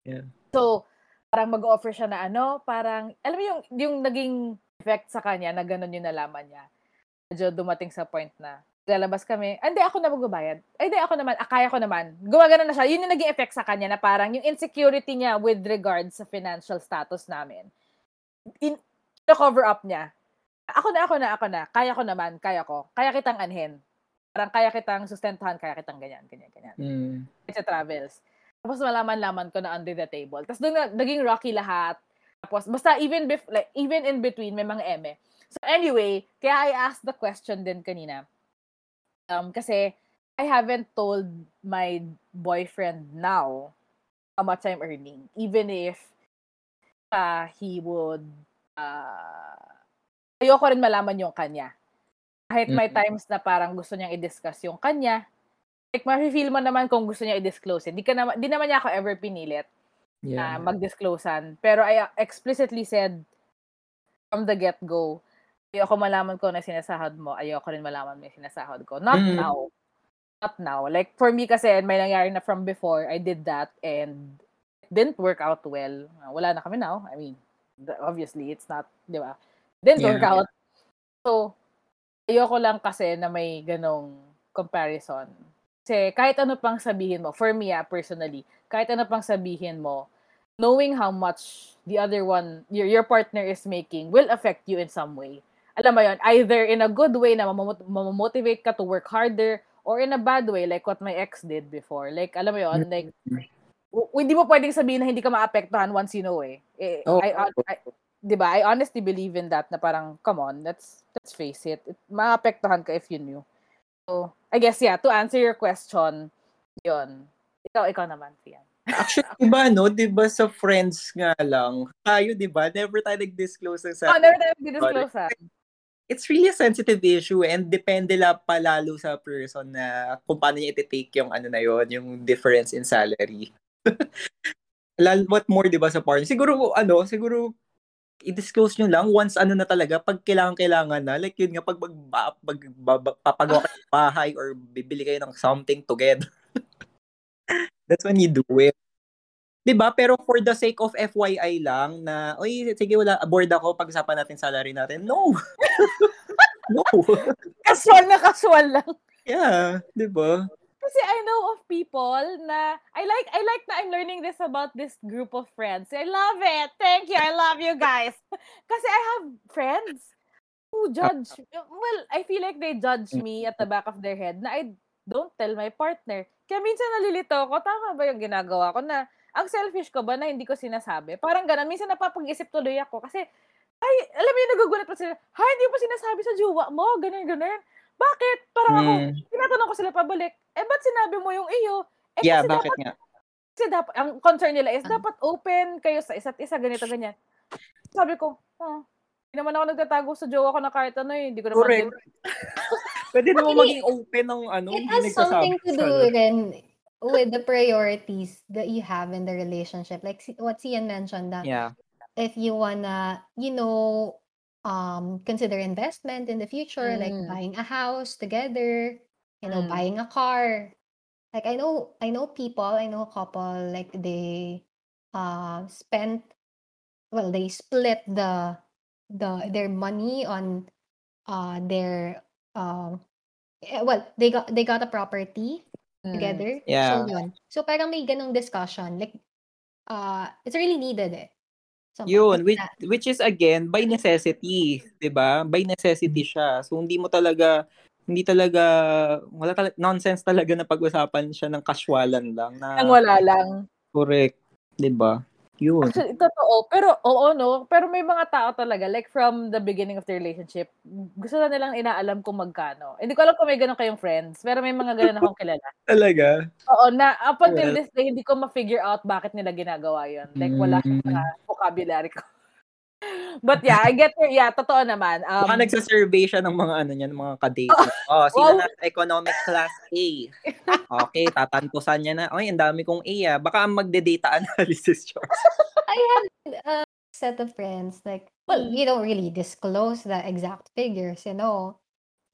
Speaker 3: Yeah.
Speaker 1: So, parang mag-offer siya na ano, parang, alam mo yung, yung naging effect sa kanya na ganun yung nalaman niya medyo dumating sa point na lalabas kami. Hindi, ako na magbabayad. Ay, hindi, ako naman. Ah, kaya ko naman. Gumagana na siya. Yun yung naging effect sa kanya na parang yung insecurity niya with regards sa financial status namin. In, cover up niya. Ako na, ako na, ako na. Kaya ko naman, kaya ko. Kaya kitang anhin. Parang kaya kitang sustentuhan, kaya kitang ganyan, ganyan, ganyan.
Speaker 3: Mm.
Speaker 1: Sa travels. Tapos malaman-laman ko na under the table. Tapos doon na, naging rocky lahat. Tapos, basta even, bef- like, even in between, may mga eme. So anyway, kaya I asked the question din kanina um, kasi I haven't told my boyfriend now how much I'm earning, even if uh, he would, uh, ayoko rin malaman yung kanya. Kahit may
Speaker 3: Mm.
Speaker 1: times na parang gusto niyang i-discuss yung kanya, like, ma-feel mo naman kung gusto niya i-disclose. Ka naman, di naman niya ako ever pinilit na
Speaker 3: Yeah.
Speaker 1: mag-disclosean. Pero I uh, explicitly said from the get-go, ayoko malaman ko na sinasahod mo, ayoko rin malaman mo yung sinasahod ko. Not
Speaker 3: Mm.
Speaker 1: now. Not now. Like, for me kasi, may nangyari na from before, I did that and it didn't work out well. Wala na kami now. I mean, obviously, it's not, di ba? Didn't work
Speaker 3: Yeah.
Speaker 1: out. So, ayoko lang kasi na may ganong comparison. Kasi kahit ano pang sabihin mo, for me ah, personally, kahit ano pang sabihin mo, knowing how much the other one, your, your partner is making will affect you in some way. Alam mo yun, either in a good way na mamamotivate ka to work harder or in a bad way like what my ex did before. Like, alam mo yun, like, w- hindi mo pwedeng sabihin na hindi ka maapektuhan once you know eh. eh
Speaker 3: Oh.
Speaker 1: I, I, 'di ba? I honestly believe in that na parang come on, let's let's face it. it maapektuhan ka if you knew. So, I guess yeah, to answer your question, 'yun. Ikaw ikaw naman, Fian.
Speaker 3: Actually, diba, no? Diba sa friends nga lang, tayo, diba? Never tayo nag-disclose ng
Speaker 1: Oh,
Speaker 3: sa...
Speaker 1: never tayo disclose ah.
Speaker 3: It's really a sensitive issue and depende la palalo sa person na kung paano niya iti-take yung ano na yon yung difference in salary. Lal, what more, diba, sa partner? Siguro, ano, siguro, i-disclose nyo lang once ano na talaga, pag kailangan-kailangan na, like yun nga, pag mag, mag, mag, mag- papagawa kayo ng bahay or bibili kayo ng something together. That's when you do it. 'Di ba? Pero for the sake of FYI lang na, oy, sige wala, bored ako, pag-usapan natin salary natin. No. no.
Speaker 1: Casual na casual lang.
Speaker 3: yeah, 'di ba?
Speaker 1: Kasi I know of people na I like I like na I'm learning this about this group of friends. I love it. Thank you. I love you guys. Kasi I have friends who judge well, I feel like they judge me at the back of their head na I don't tell my partner. Kaya minsan nalilito ako, tama ba yung ginagawa ko na ang selfish ko ba na hindi ko sinasabi? Parang ganun. Minsan napapag-isip tuloy ako kasi ay, alam mo yung nagugulat pa sila, ha, hindi mo sinasabi sa jowa mo, ganyan, ganyan. Bakit? Parang ako,
Speaker 3: Mm.
Speaker 1: tinatanong ko sila pabalik, eh, ba't sinabi mo yung iyo? Eh,
Speaker 3: Yeah,
Speaker 1: kasi
Speaker 3: bakit
Speaker 1: dapat,
Speaker 3: nga?
Speaker 1: kasi dapat, ang concern nila is, dapat open kayo sa isa't isa, ganito, ganyan. Sabi ko, oh, hindi naman ako nagtatago sa jowa ko na kahit ano eh, hindi ko naman
Speaker 3: Correct.
Speaker 1: din.
Speaker 3: Pwede naman
Speaker 2: Actually,
Speaker 3: maging open ng ano,
Speaker 2: It has something to do then with the priorities that you have in the relationship. Like si- what Sian mentioned that
Speaker 3: Yeah.
Speaker 2: if you wanna, you know, um, consider investment in the future, like
Speaker 1: Mm.
Speaker 2: buying a house together, you know,
Speaker 1: Mm.
Speaker 2: buying a car. Like I know, I know people, I know a couple, like they uh spent, well, they split the the their money on uh their um eh, well, they got they got a property
Speaker 1: Mm.
Speaker 2: together. So
Speaker 3: Yeah.
Speaker 2: yun. So parang may ganong discussion. Like, uh, it's really needed eh. Some
Speaker 3: Yun, which,
Speaker 2: na.
Speaker 3: which is again, by necessity, 'di ba? By necessity siya. So, hindi mo talaga, hindi talaga, wala talaga, nonsense talaga na pag-usapan siya ng casualan lang na
Speaker 1: Nang wala lang.
Speaker 3: correct, 'di ba? Yun.
Speaker 1: Actually, totoo. Pero, oo, no? Pero may mga tao talaga, like from the beginning of the relationship, gusto na nilang inaalam kung magkano. Hindi ko alam kung may ganun kayong friends, pero may mga ganun akong kilala.
Speaker 3: Talaga.
Speaker 1: Oo, na up until
Speaker 3: Well-
Speaker 1: this day, hindi ko ma-figure out bakit nila ginagawa yun. Like, wala
Speaker 3: Mm.
Speaker 1: sa vocabulary ko. But yeah, I get your, yeah, totoo naman. Um,
Speaker 3: Baka nagsa-survey siya ng mga ano niyan, mga kadate. Oh, sino
Speaker 1: Wow.
Speaker 3: na economic class A? Okay, tatantusan niya na. Oy, ang dami kong A ah. Baka magde-data analysis siya.
Speaker 2: I had a set of friends, like, well, you don't really disclose the exact figures, you know.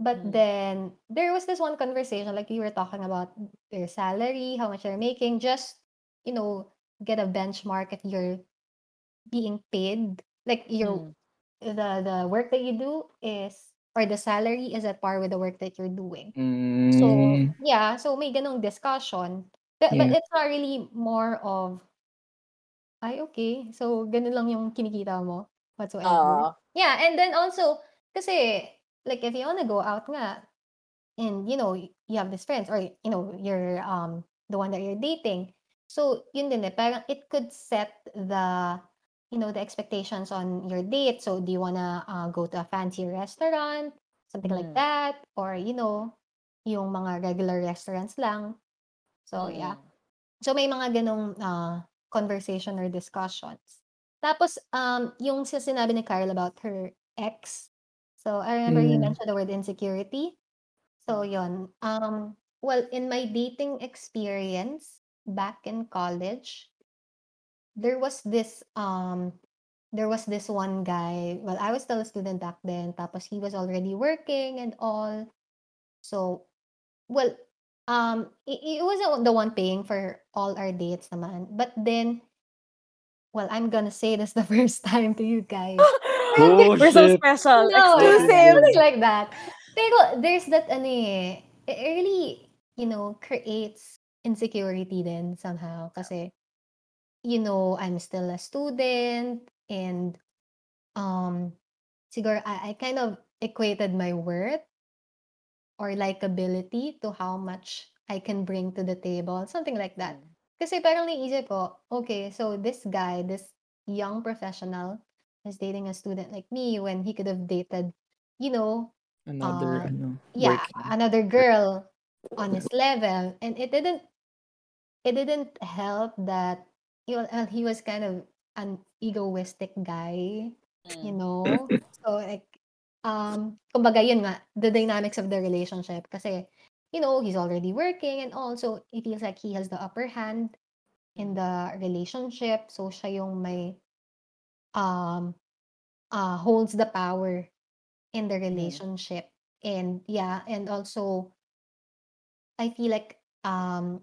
Speaker 2: But
Speaker 1: Mm.
Speaker 2: then there was this one conversation, like you were talking about their salary, how much they're making, just, you know, get a benchmark if you're being paid. Like your
Speaker 1: Mm.
Speaker 2: the the work that you do is or the salary is at par with the work that you're doing.
Speaker 3: Mm.
Speaker 2: So, yeah, so may ganong discussion. But, but it's not really more of, ay, okay, so ganun lang yung kinikita mo whatsoever.
Speaker 1: Oo.
Speaker 2: Yeah, and then also, kasi, like, if you wanna go out nga, and, you know, you have these friends, or, you know, you're, um, the one that you're dating, so, yun din eh, parang it could set the, you know, the expectations on your date. So, do you wanna uh, go to a fancy restaurant, something like
Speaker 1: Mm.
Speaker 2: that, or, you know, yung mga regular restaurants lang. So, yeah.
Speaker 1: Mm.
Speaker 2: So, may mga ganong uh, conversation or discussions. Tapos, um, yung sinabi ni Carl about her ex. So, I remember he
Speaker 3: Mm.
Speaker 2: mentioned the word insecurity. So, yon. Um, well, in my dating experience back in college, there was this um there was this one guy. Well, I was still a student back then. Tapos he was already working and all. So, well, um, he, he wasn't the one paying for all our dates naman. But then, well, I'm gonna say this the first time to you guys.
Speaker 3: Oh,
Speaker 1: We're so special.
Speaker 2: No,
Speaker 1: Exclusive.
Speaker 2: something like that. Pero there's that ano eh, it really, you know, creates insecurity then somehow. Kasi, you know, I'm still a student and um siguro I, I kind of equated my worth or likability to how much I can bring to the table, something like that.
Speaker 1: Mm.
Speaker 2: Kasi parang naisip ko, okay, so this guy, this young professional is dating a student like me when he could have dated, you know,
Speaker 3: Another,
Speaker 2: uh,
Speaker 3: ano,
Speaker 2: yeah,
Speaker 3: working.
Speaker 2: another girl on his level. And it didn't it didn't help that he was, uh, he was kind of an egoistic guy, you
Speaker 1: Mm.
Speaker 2: know? So like um kumbaga yun nga, the dynamics of the relationship kasi you know, he's already working and also it feels like he has the upper hand in the relationship. So siya yung may um uh holds the power in the
Speaker 1: Mm.
Speaker 2: relationship. And yeah, and also I feel like um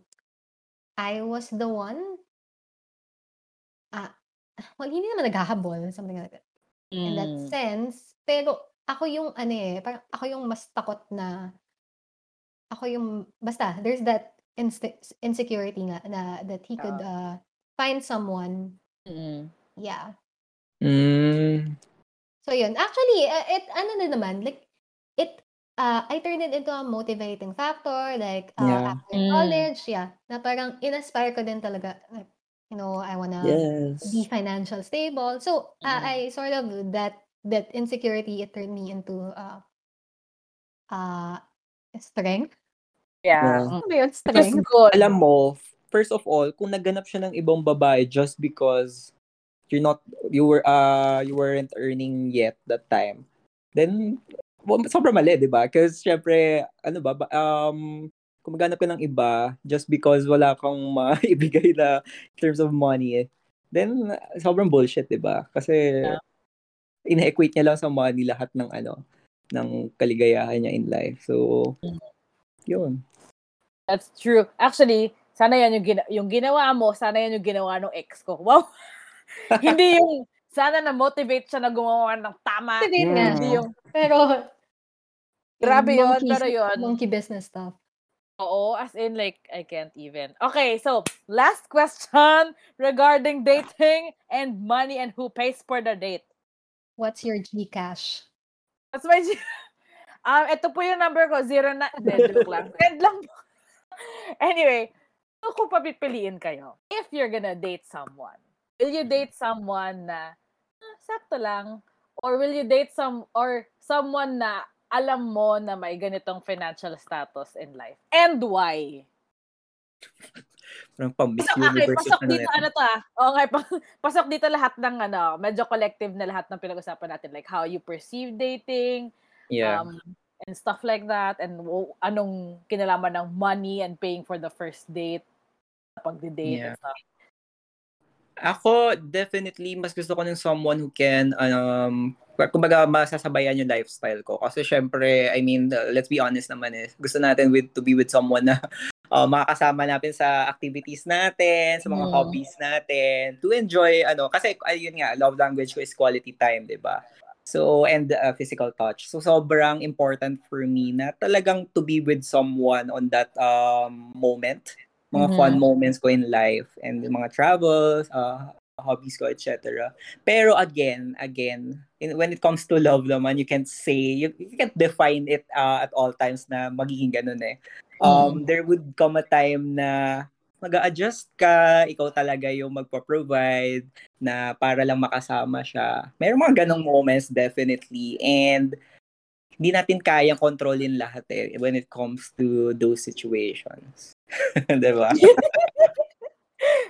Speaker 2: I was the one ah well hindi naman naghahabol, something like that. In that
Speaker 1: Mm.
Speaker 2: sense, pero ako yung ano eh, parang ako yung mas takot na ako yung basta there's that insti- insecurity nga na that he could
Speaker 1: Oo.
Speaker 2: uh, find someone.
Speaker 1: Mm.
Speaker 2: Yeah.
Speaker 3: Mm.
Speaker 2: So yun, actually uh, it ano na naman like it uh, I turned it into a motivating factor like uh,
Speaker 3: Yeah.
Speaker 2: after
Speaker 1: Mm.
Speaker 2: college, yeah, na parang inaspire ko din talaga like you know, I wanna
Speaker 3: Yes.
Speaker 2: be financial stable. So uh,
Speaker 1: Mm.
Speaker 2: I sort of that that insecurity it turned me into uh uh strength.
Speaker 1: Yeah.
Speaker 3: Yeah.
Speaker 2: Ano yun? Strength.
Speaker 1: good.
Speaker 3: Alam mo, first of all, kung naganap siya ng ibang babae just because you're not you were uh you weren't earning yet that time, then well, sobrang mali, 'di ba? Kasi syempre, ano ba- um kung maghanap ka ng iba just because wala kang maibigay na in terms of money, then sobrang bullshit, 'di ba? Kasi
Speaker 1: Yeah.
Speaker 3: ina-equate niya lang sa money lahat ng ano ng kaligayahan niya in life. So,
Speaker 1: Mm.
Speaker 3: yun.
Speaker 1: That's true. Actually, sana yan yung, gina- yung ginawa mo, sana yan yung ginawa ng ex ko. Wow. Hindi yung, sana na-motivate siya na gumawa ng tama.
Speaker 3: Mm.
Speaker 1: Hindi
Speaker 2: siya.
Speaker 1: yung,
Speaker 2: Pero
Speaker 1: grabe
Speaker 2: yung
Speaker 1: yun, pero yun.
Speaker 2: monkey business stuff.
Speaker 1: Oo, as in like, I can't even. Okay, so, last question regarding dating and money and who pays for the date.
Speaker 2: What's your Gcash?
Speaker 1: That's my, G... um, ito po yung number ko, zero na, hindi, joke lang. Send lang po. anyway, so kung papipiliin kayo, if you're gonna date someone, will you date someone na, ah, sakto lang, or will you date some, or someone na alam mo na may ganitong financial status in life? And why?
Speaker 3: Parang pang Miss
Speaker 1: Pasok, okay,
Speaker 3: Universe.
Speaker 1: pasok
Speaker 3: ano
Speaker 1: dito,
Speaker 3: na
Speaker 1: ano to ah. Oo nga, pa- pasok dito lahat ng ano, medyo collective na lahat ng pinag-usapan natin. Like how you perceive dating,
Speaker 3: Yeah.
Speaker 1: um, and stuff like that, and anong kinalaman ng money and paying for the first date, pag-date
Speaker 3: Yeah.
Speaker 1: and stuff.
Speaker 3: Ako, definitely, mas gusto ko ng someone who can, um, kumbaga, masasabayan yung lifestyle ko. Kasi syempre, I mean, uh, let's be honest naman eh, gusto natin with, to be with someone na uh, makakasama natin sa activities natin, sa mga
Speaker 1: Mm.
Speaker 3: hobbies natin, to enjoy, ano, kasi ayun nga, love language ko is quality time, di ba? So, and uh, physical touch. So, sobrang important for me na talagang to be with someone on that um, moment. Mga
Speaker 1: Mhm.
Speaker 3: fun moments ko in life and mga travels, uh, hobbies ko, etc. Pero again, again, in, when it comes to love naman, you can't say, you, you can't define it uh, at all times na magiging ganun eh. Um, There would come a time na mag adjust ka, ikaw talaga yung magpo-provide na para lang makasama siya. Meron mga ganong moments definitely and hindi natin kayang kontrolin lahat eh when it comes to those situations. 'Di ba?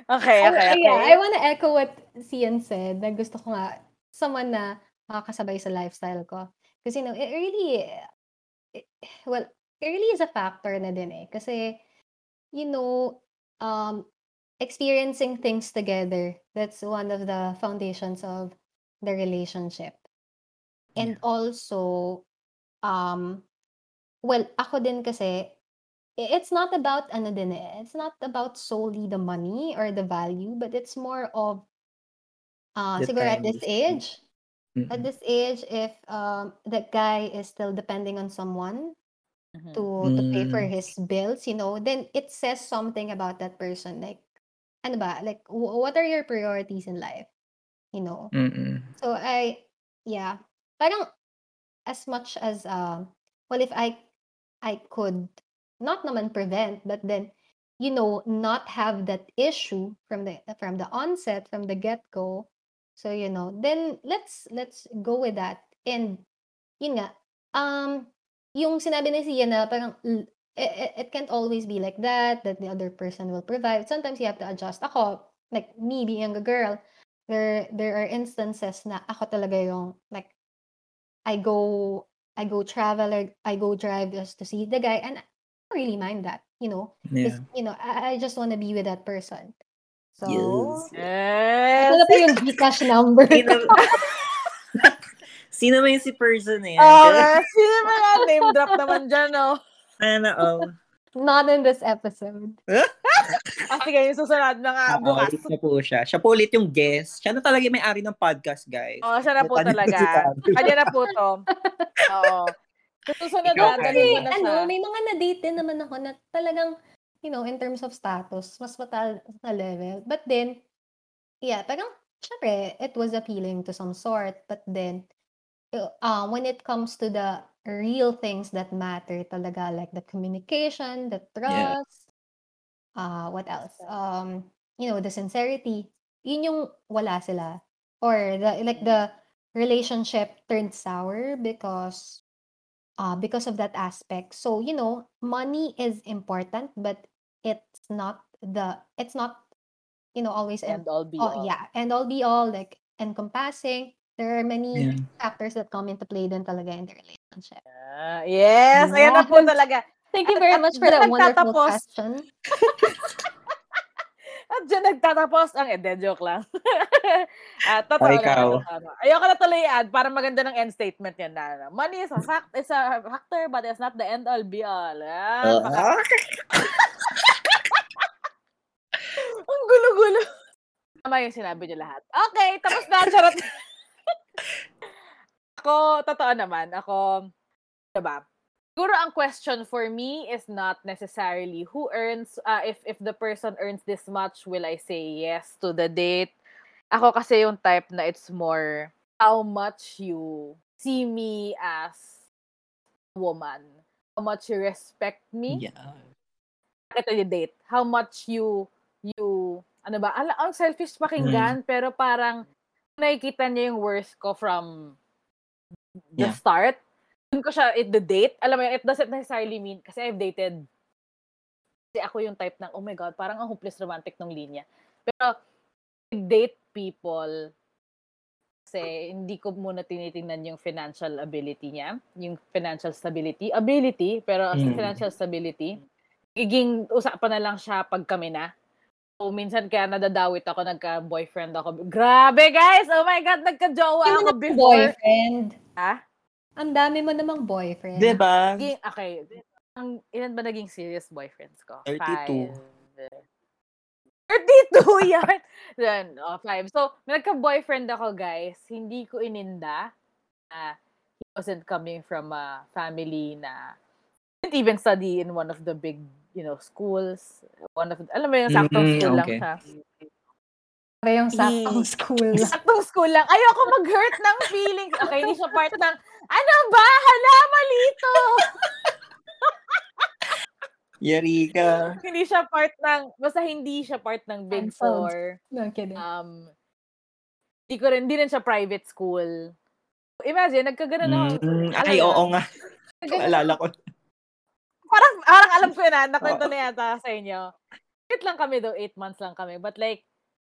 Speaker 1: Okay, okay, okay.
Speaker 2: yeah, I wanna echo what Sian said, na gusto ko nga someone na makakasabay sa lifestyle ko. Kasi, you know, it really, it, well, it really is a factor na din eh. Kasi, you know, um, experiencing things together, that's one of the foundations of the relationship. And also, um, well, ako din kasi, it's not about ano din eh, it's not about solely the money or the value, but it's more of uh,
Speaker 3: The
Speaker 2: siguro at this
Speaker 3: you spend.
Speaker 2: age, at this age, if um, that guy is still depending on someone
Speaker 1: Mhm.
Speaker 2: to to pay for
Speaker 3: Mm.
Speaker 2: his bills, you know, then it says something about that person. Like, ano ba? Like, wh- what are your priorities in life? You know.
Speaker 3: Mm-mm.
Speaker 2: So I, yeah, parang as much as um, well, if I, I could not naman prevent, but then, you know, not have that issue from the from the onset, from the get go. So you know, then let's let's go with that. And yun nga, um, yung sinabi ni Sia na parang it, it can't always be like that, that the other person will provide. Sometimes you have to adjust. Ako, like me being a girl, there there are instances na ako talaga yung like I go I go travel or I go drive just to see the guy and I don't really mind that, you know.
Speaker 3: Yeah.
Speaker 2: you know, I, I just want to be with that person. So,
Speaker 3: Yes.
Speaker 1: Yes.
Speaker 2: ito na po yung Gcash number
Speaker 3: Sino, ba yung si person na yan?
Speaker 1: Okay, sino ba yan? Name drop naman dyan, no?
Speaker 3: Ano, oh.
Speaker 2: Not in this episode.
Speaker 1: Ah, sige, yung susunod na nga
Speaker 3: Ah,
Speaker 1: bukas.
Speaker 3: ulit na po siya. Siya po ulit yung guest. Siya na talaga yung may-ari ng podcast, guys.
Speaker 1: Oo, siya na po
Speaker 3: Kanya
Speaker 1: talaga.
Speaker 3: sinabi.
Speaker 1: Kanya na po to. Oo. Susunod na,
Speaker 2: Kasi,
Speaker 1: na siya.
Speaker 2: ano, may mga na-date din naman ako na talagang, you know, in terms of status, mas mataas na level. But then, yeah, parang, syempre, it was appealing to some sort. But then, uh, uh, when it comes to the real things that matter talaga, like the communication, the
Speaker 3: Yeah.
Speaker 2: trust, uh, what else? Um, you know, the sincerity, yun yung wala sila. Or the, like the relationship turned sour because uh, because of that aspect. So, you know, money is important, but it's not the, it's not, you know, always, en-
Speaker 1: And all be
Speaker 2: oh,
Speaker 1: all.
Speaker 2: yeah, and all be all, like, encompassing. There are many
Speaker 3: Yeah.
Speaker 2: factors that come into play din talaga in the relationship.
Speaker 1: Ah, yes, ayan na po
Speaker 2: Yes.
Speaker 1: talaga.
Speaker 2: Thank you
Speaker 1: At-
Speaker 2: very
Speaker 1: at
Speaker 2: much for
Speaker 1: dyan
Speaker 2: that wonderful
Speaker 1: nagtatapos.
Speaker 2: question.
Speaker 1: At dyan nagtatapos ang, de, joke lang. At totoo
Speaker 3: Oh,
Speaker 1: lang,
Speaker 3: ikaw.
Speaker 1: Ayoko na tuloy i-add para maganda ng end statement yan na, ano, money is a fact, is a factor, but it's not the end all be all. Ah, baka-
Speaker 3: Ah.
Speaker 1: Ang gulo-gulo. Tama yung sinabi niyo lahat. Okay, tapos na. Charot. ako, totoo naman. Ako, diba? Siguro ang question for me is not necessarily who earns, uh, if if the person earns this much, will I say yes to the date? Ako kasi yung type na it's more how much you see me as a woman. How much you respect me
Speaker 3: Yeah.
Speaker 1: ito yung date. How much you, you, ano ba, ala, ang selfish pakinggan, pero parang nakikita niya yung worth ko from the
Speaker 3: Yeah.
Speaker 1: start. Doon ko siya, it, the date, alam mo yun, it doesn't necessarily mean, kasi I've dated, kasi ako yung type ng, oh my God, parang ang hopeless romantic ng linya. Pero, date people, kasi hindi ko muna tinitingnan yung financial ability niya, yung financial stability, ability, pero as
Speaker 3: Mm.
Speaker 1: financial stability, giging usapan na lang siya pag kami na. So, minsan kaya nadadawit ako, nagka-boyfriend ako. Grabe, guys! Oh my God, nagka-jowa ako before.
Speaker 2: boyfriend.
Speaker 1: Ha?
Speaker 2: Ang dami mo namang boyfriend.
Speaker 3: Diba?
Speaker 1: Naging, okay. Ang, ilan ba naging serious boyfriends ko?
Speaker 3: 32.
Speaker 1: Five. 32 yan! Then, oh, five. So, may nagka-boyfriend ako, guys. Hindi ko ininda. uh, he wasn't coming from a family na didn't even study in one of the big, you know, schools. One of, alam mo yung saktong
Speaker 3: Mm,
Speaker 1: school lang
Speaker 3: okay.
Speaker 1: siya.
Speaker 2: Para yung saktong school.
Speaker 1: Saktong school lang. Ayoko mag-hurt ng feelings. Okay, hindi siya part ng, ano ba? Hala, mali to.
Speaker 3: Yari ka.
Speaker 1: hindi siya part ng, basta hindi siya part ng Big. Four.
Speaker 2: No kidding.
Speaker 1: Um, hindi ko rin, hindi rin siya private school. Imagine, nagkaganon ako.
Speaker 3: Mm, ay, oo nga. Alala ko.
Speaker 1: parang, parang alam ko yun na, nakwento na yata sa inyo. Wait lang kami though, eight months lang kami. But like,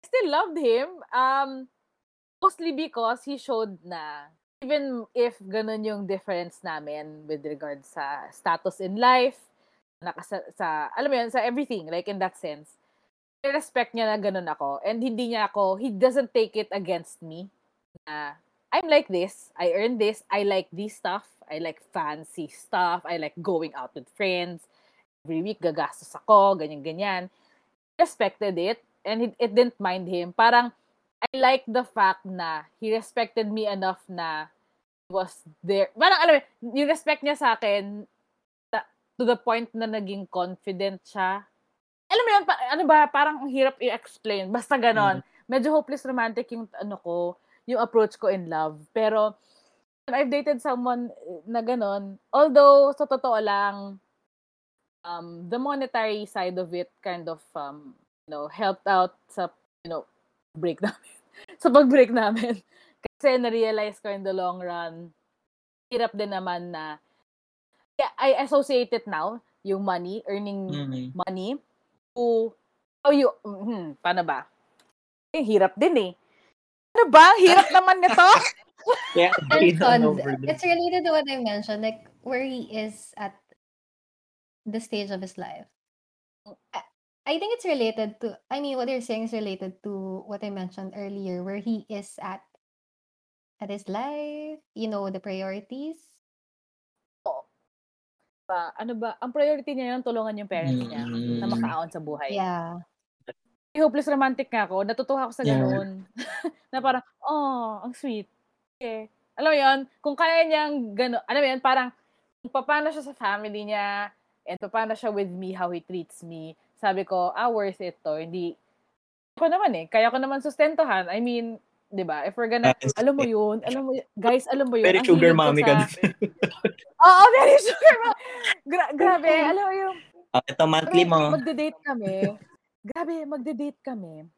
Speaker 1: I still loved him. Um, mostly because he showed na even if ganun yung difference namin with regards sa status in life, nakasa, sa, alam mo yun, sa everything, like in that sense, respect niya na ganun ako. And hindi niya ako, he doesn't take it against me na I'm like this, I earn this, I like this stuff, I like fancy stuff, I like going out with friends, every week gagastos ako, ganyan-ganyan. Respected it, and it, it didn't mind him. Parang, I like the fact na he respected me enough na he was there. Parang, alam mo, yung respect niya sa akin, to the point na naging confident siya. Alam mo yun, pa, ano ba, parang ang hirap i-explain. Basta ganon. Medyo hopeless romantic yung ano ko, yung approach ko in love. Pero, I've dated someone eh, na ganon. Although, sa totoo lang, um, the monetary side of it kind of, um, you know, helped out sa, you know, break namin. sa pag-break namin. Kasi na-realize ko in the long run, hirap din naman na, yeah, I associate it now, yung money, earning
Speaker 3: Mm.
Speaker 1: money, to, oh, you, hmm, paano ba? Eh, hirap din eh. Ano ba? Hirap naman nito?
Speaker 3: On there.
Speaker 2: It's related to what I mentioned, like where he is at the stage of his life. I, think it's related to, I mean, what you're saying is related to what I mentioned earlier, where he is at at his life, you know, the priorities.
Speaker 1: ba, ano ba, ang priority niya yung tulungan yung parents niya na
Speaker 3: Mm.
Speaker 1: makaahon sa buhay.
Speaker 2: Yeah.
Speaker 1: Hopeless romantic nga ako, natutuwa ako sa
Speaker 3: Yeah.
Speaker 1: ganoon. na parang, oh, ang sweet. Okay. Alam mo yun, kung kaya niyang gano'n, alam mo yun, parang, kung paano siya sa family niya, and paano siya with me, how he treats me, sabi ko, ah, worth it to. Hindi, ako naman eh, kaya ko naman sustentuhan. I mean, di ba, if we're gonna,
Speaker 3: Yes.
Speaker 1: alam mo yun, alam mo yun, guys, alam mo yun.
Speaker 3: Very sugar
Speaker 1: ko
Speaker 3: mommy
Speaker 1: sa-
Speaker 3: ka.
Speaker 1: Oo, very sugar mommy. Gra- grabe, alam mo yung,
Speaker 3: Ah, ito monthly
Speaker 1: Grabe,
Speaker 3: mo.
Speaker 1: Magde-date kami. Grabe, magde-date kami.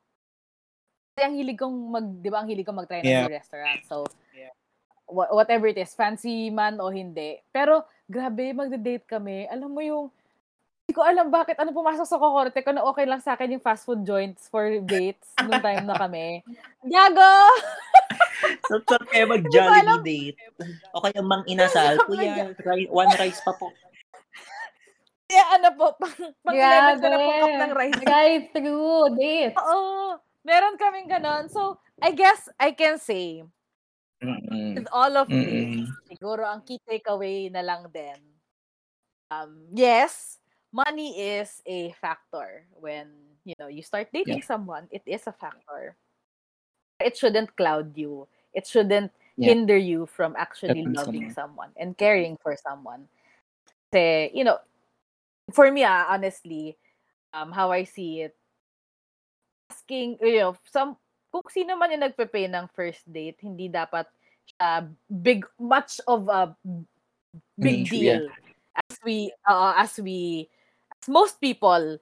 Speaker 1: Kasi ang hilig kong mag, di ba, ang hilig kong mag-try ng
Speaker 3: Yeah.
Speaker 1: new restaurant. So,
Speaker 3: Yeah.
Speaker 1: wha- whatever it is, fancy man o hindi. Pero, grabe, magde-date kami. Alam mo yung, hindi ko alam bakit ano pumasok sa kokorte ko na okay lang sa akin yung fast food joints for dates nung time na kami. Gago!
Speaker 3: So, so kayo
Speaker 1: alam.
Speaker 3: mag-Jollibee date. O kaya mang inasal. Kuya, one rice pa po.
Speaker 1: Kaya ano po, pang, pang 11 ko na po cup ng rice.
Speaker 2: Drive through date.
Speaker 1: Oo. Meron kaming ganon. So, I guess I can say,
Speaker 3: Mm-mm.
Speaker 1: with all of this,
Speaker 3: Mm-mm.
Speaker 1: siguro ang key takeaway na lang din, um, yes, money is a factor when, you know, you start dating someone, it is a factor. It shouldn't cloud you. It shouldn't
Speaker 3: Yeah.
Speaker 1: hinder you from actually
Speaker 3: Loving
Speaker 1: loving someone and caring for someone. Kasi, you know, for me, ah, honestly, um, how I see it, asking, you know, some, kung sino man yung nagpe-pay ng first date, hindi dapat siya big, much of a big
Speaker 3: issue, yeah.
Speaker 1: deal. As we, uh, as we, most people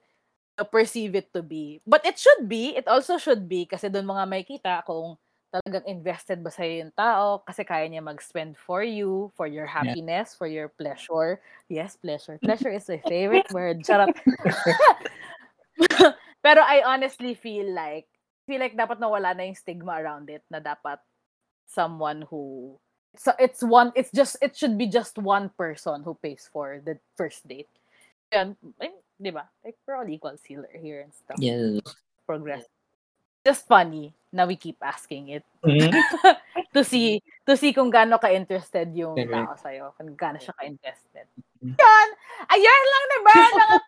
Speaker 1: uh, perceive it to be. But it should be, it also should be, kasi doon mga may kita kung talagang invested ba sa'yo yung tao, kasi kaya niya mag-spend for you, for your happiness, for your pleasure. Yes, pleasure. Pleasure is my favorite word. Charot. Pero I honestly feel like, feel like dapat nawala na yung stigma around it, na dapat someone who, so it's one, it's just, it should be just one person who pays for the first date. Yan, ay, di ba? Like, we're all equals here, here and stuff.
Speaker 3: Yes.
Speaker 1: Progress. Just funny na we keep asking it
Speaker 3: Mm.
Speaker 1: to see to see kung gaano ka-interested yung
Speaker 3: Correct.
Speaker 1: tao sa'yo. Kung gaano siya ka-interested.
Speaker 3: Mm.
Speaker 1: Yan! Ayan lang naman! Mga-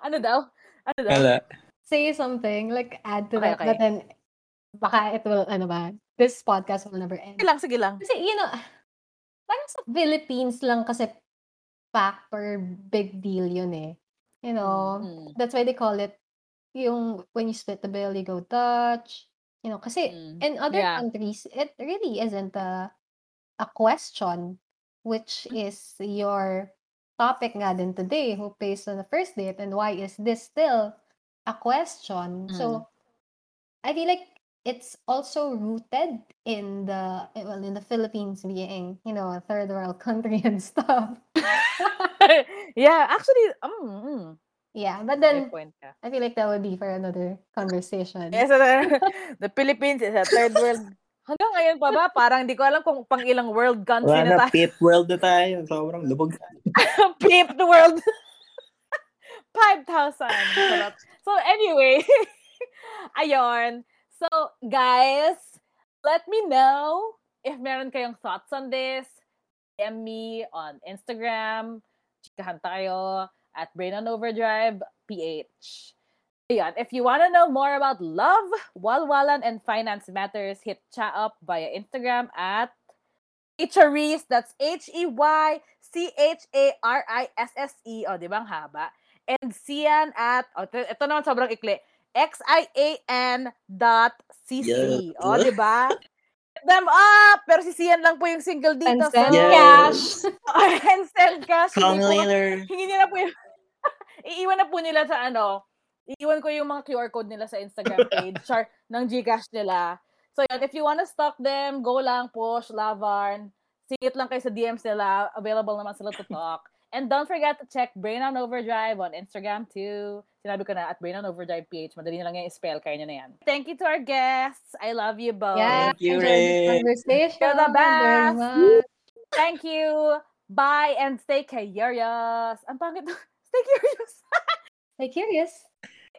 Speaker 1: ano daw? Ano daw?
Speaker 3: Wala.
Speaker 2: Say something, like add to
Speaker 1: Okay,
Speaker 2: that,
Speaker 1: okay.
Speaker 2: but then baka it will, ano ba, this podcast will never end.
Speaker 1: Sige lang, sige lang.
Speaker 2: Kasi, you know, parang sa Philippines lang kasi factor big deal yun eh. You know,
Speaker 1: Mm.
Speaker 2: that's why they call it yung when you split the bill, you go Dutch. You know, kasi
Speaker 1: Mm.
Speaker 2: in other
Speaker 1: Yeah.
Speaker 2: countries, it really isn't a a question, which is your topic nga din today, who pays on the first date and why is this still a question?
Speaker 1: Mm.
Speaker 2: So I feel like it's also rooted in the well in the Philippines being, you know, a third world country and stuff.
Speaker 1: yeah, actually, um, mm,
Speaker 2: Yeah, but then. I feel like that would be for another conversation.
Speaker 1: Yes, the, the Philippines is a third world. Hanggang ngayon pa ba, parang di ko alam kung pang ilang world country
Speaker 3: Wala
Speaker 1: na
Speaker 3: na,
Speaker 1: tayo.
Speaker 3: pit world na tayo. Sobrang lubog.
Speaker 1: Peep the world. 5,000. Sarap. So anyway, ayon. So guys, let me know if meron kayong thoughts on this. DM me on Instagram. Chikahan tayo at Brain on Overdrive PH. Ayan, if you want to know more about love, walwalan, and finance matters, hit cha up via Instagram at Echaris. That's H-E-Y-C-H-A-R-I-S-S-E. O, di ba ang haba? And Cian at, oh, ito, ito naman sobrang ikli. X-I-A-N dot C-C.
Speaker 3: Yeah.
Speaker 1: O, di ba? Them up! Pero si Cian lang po yung single dito.
Speaker 2: And
Speaker 1: so-
Speaker 2: send
Speaker 3: Yes.
Speaker 2: cash.
Speaker 1: and send cash.
Speaker 3: Call
Speaker 1: Hindi
Speaker 3: me
Speaker 1: po-
Speaker 3: later.
Speaker 1: Hingi nila po yung, iiwan na po nila sa ano, iiwan ko yung mga QR code nila sa Instagram page, char, ng Gcash nila. So yun, if you wanna stalk them, go lang, push, Lavarn, singit lang kayo sa DMs nila, available naman sila to talk. And don't forget to check Brain on Overdrive on Instagram too. Sinabi ko na at Brain on Overdrive PH. Madali na lang yung spell, kaya nyo na yan. Thank you to our guests. I love you both.
Speaker 2: Yeah,
Speaker 3: Thank you, Ray.
Speaker 2: conversation.
Speaker 1: You're the best. Thank you. Bye and stay curious. Ang pangit. Stay curious.
Speaker 2: Stay curious.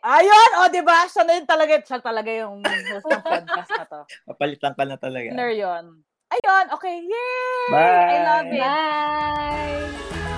Speaker 1: Ayun! O, di ba? Siya na yun talaga. Siya talaga yung host ng podcast na to.
Speaker 3: Papalitan ka na talaga.
Speaker 1: Winner yun. Ayun. Okay. Yay! I
Speaker 3: Bye.
Speaker 1: love it.
Speaker 2: Bye.